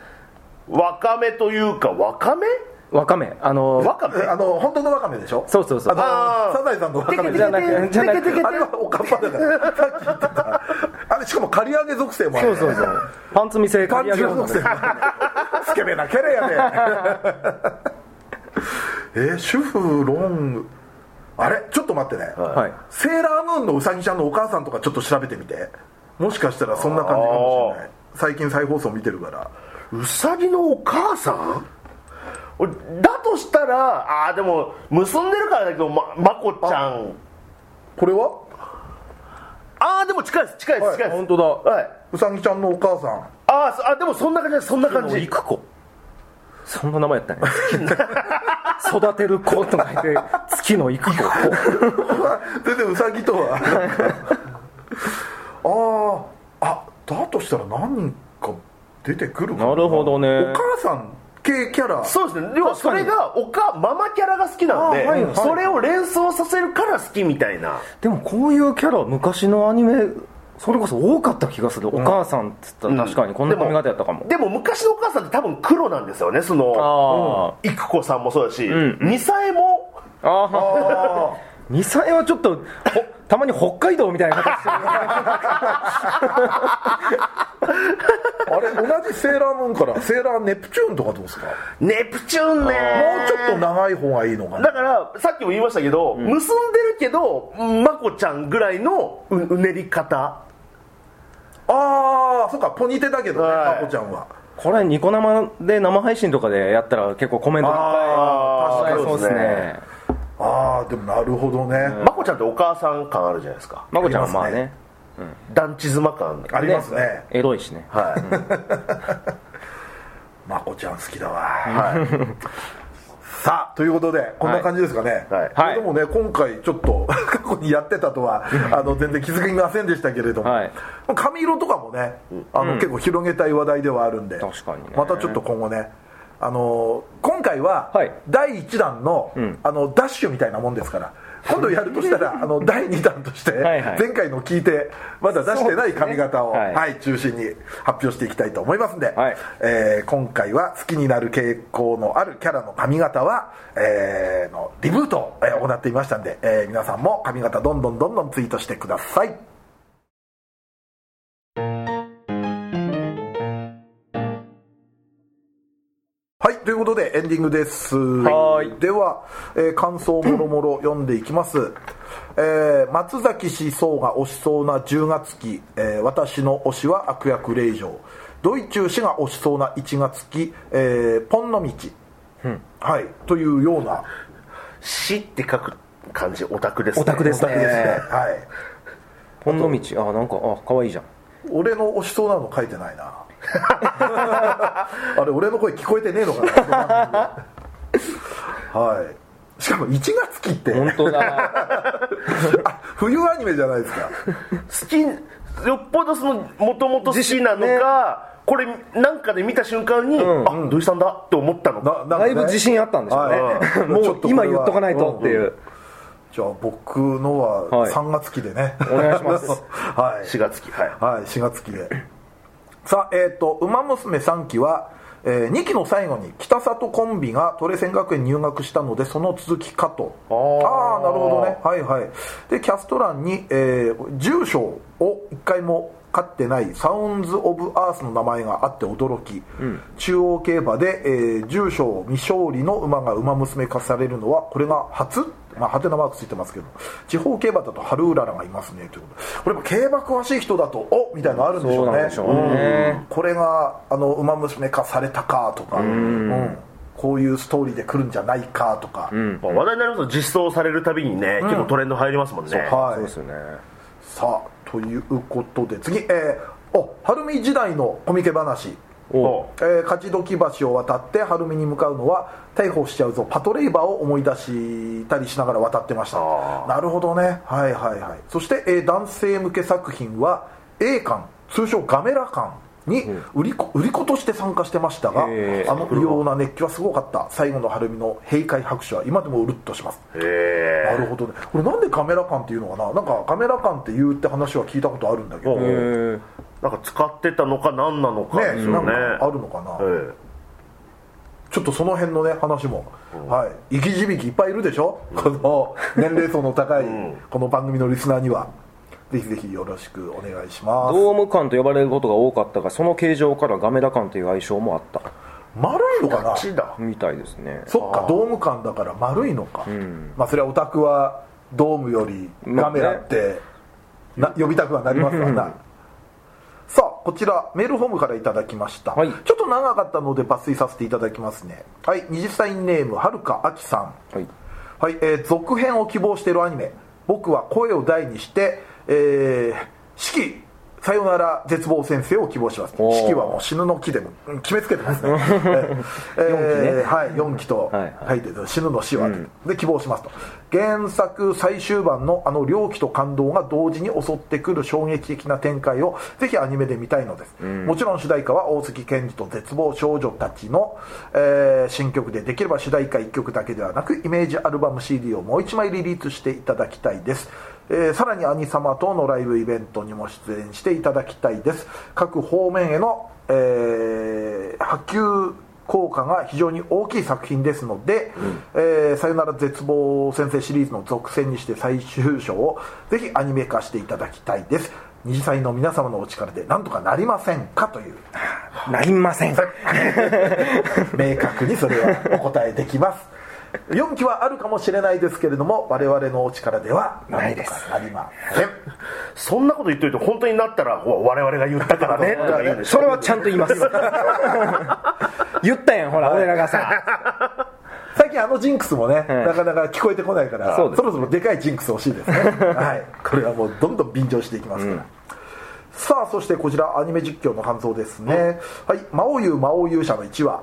わかめというかわかめ？わかめ。あのわかめ？えあの本当のワカメでしょ？そうそうそう。あのサザエさんのワカメじゃなくじゃなくあれはおかっぱだからさっき言ってたあれしかも刈り上げ属性もあるそうそうそうパンツ見せパンチ刈り上げ属性スケベなキャラやねえー主婦ロングあれちょっと待ってね、はいセーラームーンのうさぎちゃんのお母さんとかちょっと調べてみてもしかしたらそんな感じかもしれない最近再放送見てるからうさぎのお母さん俺だとしたらああでも結んでるからだけどままこちゃん。これは？ああでも近いです近いです近いです。本当だ。はい、うさぎちゃんのお母さん。あーそあでもそんな感じですそんな感じ。育子。そんな名前やったね育てる子とか言って月の育子。全然うさぎとは。あああだとしたら何人か出てくるかなるほどね。お母さん系キャラ。そうですね。要はそれがおかママキャラが好きなんで、あはいはい。それを連想させるから好きみたいな。でもこういうキャラ昔のアニメそれこそ多かった気がする、お母さんっつったら確かにこんな髪型やったかも、でも昔のお母さんって多分黒なんですよね。そのあ育子さんもそうだし、ん。ミサエも。あああミサエはちょっとほたまに北海道みたいな形してるあれ同じセーラームーンからセーラーネプチューンとかどうですか？もネプチューンね。うちょっと長い方がいいのかな。だからさっきも言いましたけど、結んでるけどまこちゃんぐらいのううねり方。ああそっかポニテだけどねはい。まこちゃんは。これニコ生で生配信とかでやったら結構コメントい。っぱいそうですねああでもなるほどね、まこちゃんってお母さん感あるじゃないですか。まこちゃんはまあね。団地妻感ありますね。エロいしね。はい、まこちゃん好きだわ。はい、さあということでこんな感じですかね、はい。はい。でもね今回ちょっと 過去にやってたとはあの全然気づきませんでしたけれども、はい。髪色とかもねあの、結構広げたい話題ではあるんで確かにね。またちょっと今後ねあの今回ははい。第1弾の,、ん。あのダッシュみたいなもんですから。今度やるとしたら あの第2弾として前回の聞いてまだ出してない髪型を、ね。はい。はい、中心に発表していきたいと思いますんで、はい。えー今回は好きになる傾向のあるキャラの髪型は、えーのリブートを、えー行っていましたんで、えー皆さんも髪型どんどんどんどんツイートしてくださいということでエンディングです。はい。では、えー感想もろもろ読んでいきます、えー松崎氏層が推しそうな10月期、えー私の推しは悪役令嬢。ドイチュー氏が推しそうな1月期、えーポンの道、はいというような「死」って書く感じオタクですね。オタクですね。ですねはい。ポンの道。あなんかあ可愛いじゃん。俺の推しそうなの書いてないなあれ俺の声聞こえてねえのかな？はい。しかも1月期って。本当だ。あ冬アニメじゃないですか。好きよっぽどそのもともと好きなのか、これなんかで見た瞬間に、あ土井さんだって思ったのだいぶ自信あったんでしょうね、はい。もうちょっとこれは。今言っとかないとっていう、じゃあ僕のははい。3月期でね、お願いします。はい。4月期はい。はい、4月期でさあえっ、と「ウマ娘」3期は、え2期の最後に北里コンビがトレセン学園に入学したのでその続きかと。あー。ああなるほどね。はいはい。でキャスト欄に、えー住所を一回も飼ってないサウンズ・オブ・アースの名前があって驚き、中央競馬で、えー住所未勝利の馬が馬娘化されるのはこれが初？まあ、ハテナマークついてますけど地方競馬だと春うららがいますねということで。これも競馬詳しい人だとおみたいなのあるんでしょうね。ね。うん。これがあの馬娘化されたかとか、うん。こういうストーリーで来るんじゃないかとか、まあ話題になりますと実装されるたびにね、結構トレンド入りますもんね。はい。そうですよね。さあということで次えー、お晴海時代のコミケ話。おえー勝どき橋を渡って晴海に向かうのは逮捕しちゃうぞパトレイバーを思い出したりしながら渡ってました。なるほどね。はいはいはい。そして、えー男性向け作品は A 館通称ガメラ館に売り子売り子として参加してましたがあの異様な熱気はすごかった。最後の晴海の閉会拍手は今でもうるっとします。へえなるほどね。これなんでカメラ館っていうのかな？なんかカメラ館って言うって話は聞いたことあるんだけど。う。んねへーなんか使ってたのか何なのかですなんよねかあるのかな、えちょっとその辺のね話も、はい。生き字引きいっぱいいるでしょ、この年齢層の高いん。この番組のリスナーには。ぜひぜひよろしくお願いします。ドーム館と呼ばれることが多かったがその形状からガメラ館という愛称もあった。丸いのかな？だ。みたいですね。そっかドーム感だから丸いのか、ん。まあそれはオタクはドームよりカメラって、な呼びたくはなりますからなこちらメールホームからいただきました、はい。ちょっと長かったので抜粋させていただきますね。はい20歳ネームはるかあきさん。はい。はい、えー続編を希望しているアニメ。僕は声を大にして、えー、四季さよなら絶望先生を希望します。おー。四季はもう死ぬの木でもうん決めつけてますね、えーえーはい4期とはい書いてて死ぬの死は、で希望しますと。原作最終版のあの猟奇と感動が同時に襲ってくる衝撃的な展開をぜひアニメで見たいのです、もちろん主題歌は大月健二と絶望少女たちの、えー新曲でできれば主題歌1曲だけではなくイメージアルバム CD をもう1枚リリースしていただきたいですえーさらに兄様等のライブイベントにも出演していただきたいです。各方面への、えー波及効果が非常に大きい作品ですので「えーさよなら絶望先生」シリーズの続編にして最終章をぜひアニメ化していただきたいです。二次祭の皆様のお力でなんとかなりませんかという。なりません 明確にそれはお答えできます4期はあるかもしれないですけれども我々のお力ではなんとかなりませんそんなこと言っといて本当になったら我々が言ったからね。とか言うそれはちゃんと言います。言ったやんほら俺らがさ。最近あのジンクスもね、なかなか聞こえてこないからそろそろでかいジンクス欲しいですね。はい。これはもうどんどん便乗していきますから、さあそしてこちらアニメ実況の感想ですね、はい「魔王優魔王勇者」の1話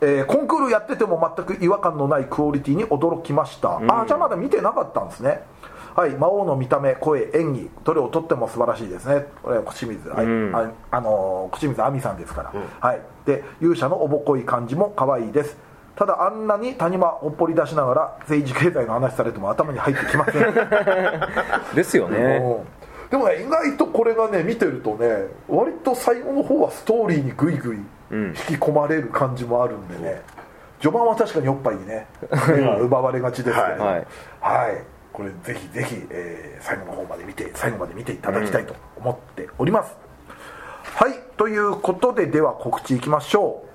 えーコンクールやってても全く違和感のないクオリティに驚きました、あじゃあまだ見てなかったんですね。はい魔王の見た目声演技どれをとっても素晴らしいですね。これは口水、はいああのー口水亜美さんですから、はい。で勇者のおぼこい感じも可愛いです。ただあんなに谷間ほっぽり出しながら政治経済の話されても頭に入ってきません。ですよね。うん。でもね意外とこれがね見てるとね割と最後の方はストーリーにグイグイ引き込まれる感じもあるんでね、序盤は確かにおっぱいにね目が奪われがちですけれど。もははい。い、これぜひぜひ、えー最後の方まで見て最後まで見ていただきたいと思っております、はい。ということででは告知いきましょう。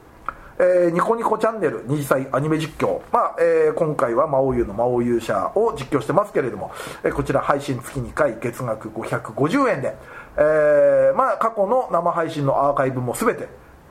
えーニコニコチャンネル二次祭アニメ実況、まあえー今回は魔王優の魔王勇者を実況してますけれども、えーこちら配信月2回月額550円で、えーまあ、過去の生配信のアーカイブも全て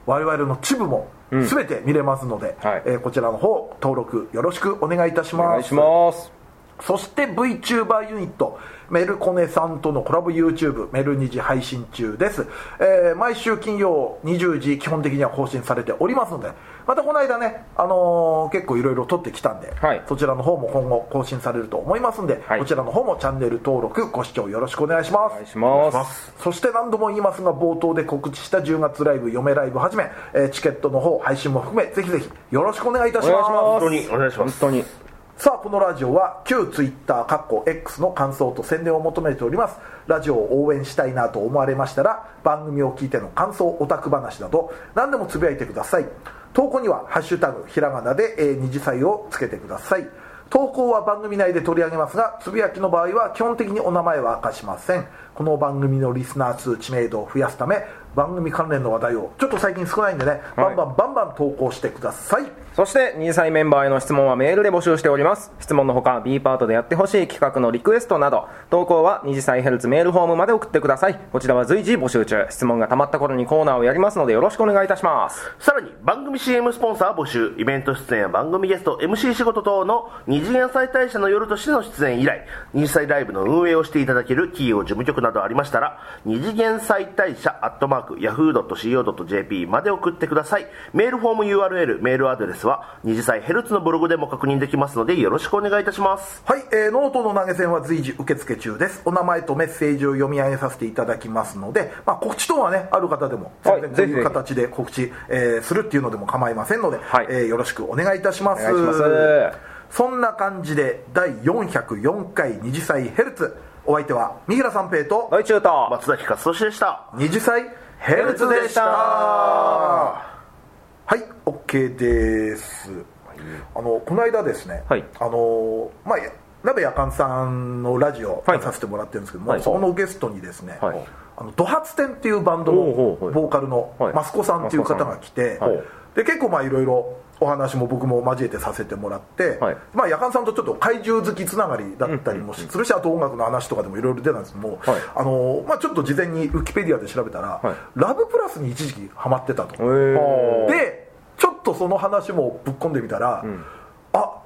我々のチブも全て見れますので、はい。えーこちらの方登録よろしくお願いいたします。お願いしますそして VTuber ユニットメルコネさんとのコラボ YouTube メル2時配信中です、えー毎週金曜20時基本的には更新されておりますのでまたこの間ね、あのー結構いろいろ撮ってきたんで、はい。そちらの方も今後更新されると思いますんで、はい。こちらの方もチャンネル登録ご視聴よろしくお願いします。お願いします。そして何度も言いますが冒頭で告知した10月ライブ嫁ライブはじめ、えーチケットの方配信も含めぜひぜひよろしくお願いいたします。お願いします。本当にお願いします。本当にさあこのラジオは旧ツイッターかっこ X の感想と宣伝を求めております。ラジオを応援したいなと思われましたら番組を聞いての感想オタク話など何でもつぶやいてください。投稿には「ハッシュタグひらがなで、えー二次祭」をつけてください。投稿は番組内で取り上げますがつぶやきの場合は基本的にお名前は明かしません。この番組のリスナー数知名度を増やすため番組関連の話題をちょっと最近少ないんでね、バンバンバンバン投稿してください。そして2歳メンバーへの質問はメールで募集しております。質問のほか B パートでやってほしい企画のリクエストなど投稿は2次歳ヘルツメールフォームまで送ってください。こちらは随時募集中。質問がたまった頃にコーナーをやりますのでよろしくお願いいたします。さらに番組 CM スポンサー募集イベント出演や番組ゲスト MC 仕事等の二次元再大社の夜としての出演以来二次祭ライブの運営をしていただける企業事務局などありましたら二次元再大社アットマーク Yahoo.co.jp まで送ってください。メールフォーム URL メールアドレスは二次祭ヘルツのブログでも確認できますのでよろしくお願いいたします。はい、えーノートの投げ銭は随時受付中です。お名前とメッセージを読み上げさせていただきますので、まあ、告知等はね、ある方でも、はい全然こういう形で告知、えーするっていうのでも構いませんので、はい。えーよろしくお願いいたします。お願いします。そんな感じで、第404回二次祭ヘルツ、お相手は、三平三平と、ドイチュート松崎勝利でした。二次祭ヘルツでした。はい、OK です。あのこの間ですね、はい。あのまあ鍋やかんさんのラジオさせてもらってるんですけども、はい。そこのゲストにですね、はい。あのドハツテンっていうバンドのボーカルのはい。マスコさんっていう方が来て、はい。で結構まあいろいろお話も僕も交えてさせてもらって、はい。まあやかんさんとちょっと怪獣好きつながりだったりもするし、あと音楽の話とかでもいろいろ出たんですけども、はい。あのまあ、ちょっと事前にウィキペディアで調べたら、はい。ラブプラスに一時期ハマってたと。でちょっとその話もぶっ込んでみたら、あ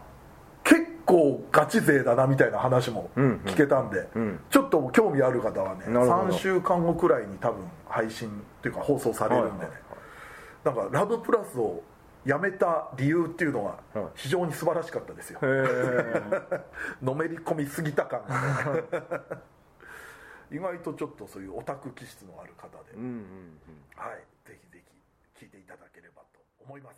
結構ガチ勢だなみたいな話も聞けたんで、ん。ちょっと興味ある方はねなるほど。3週間後くらいに多分配信っていうか放送されるんでね、なんかラブプラスをやめた理由っていうのがはい。非常に素晴らしかったですよ、のめり込みすぎた感。が ね意外とちょっとそういうオタク気質のある方で、うんうんうん。はい。ぜひぜひ聞いていただければと思います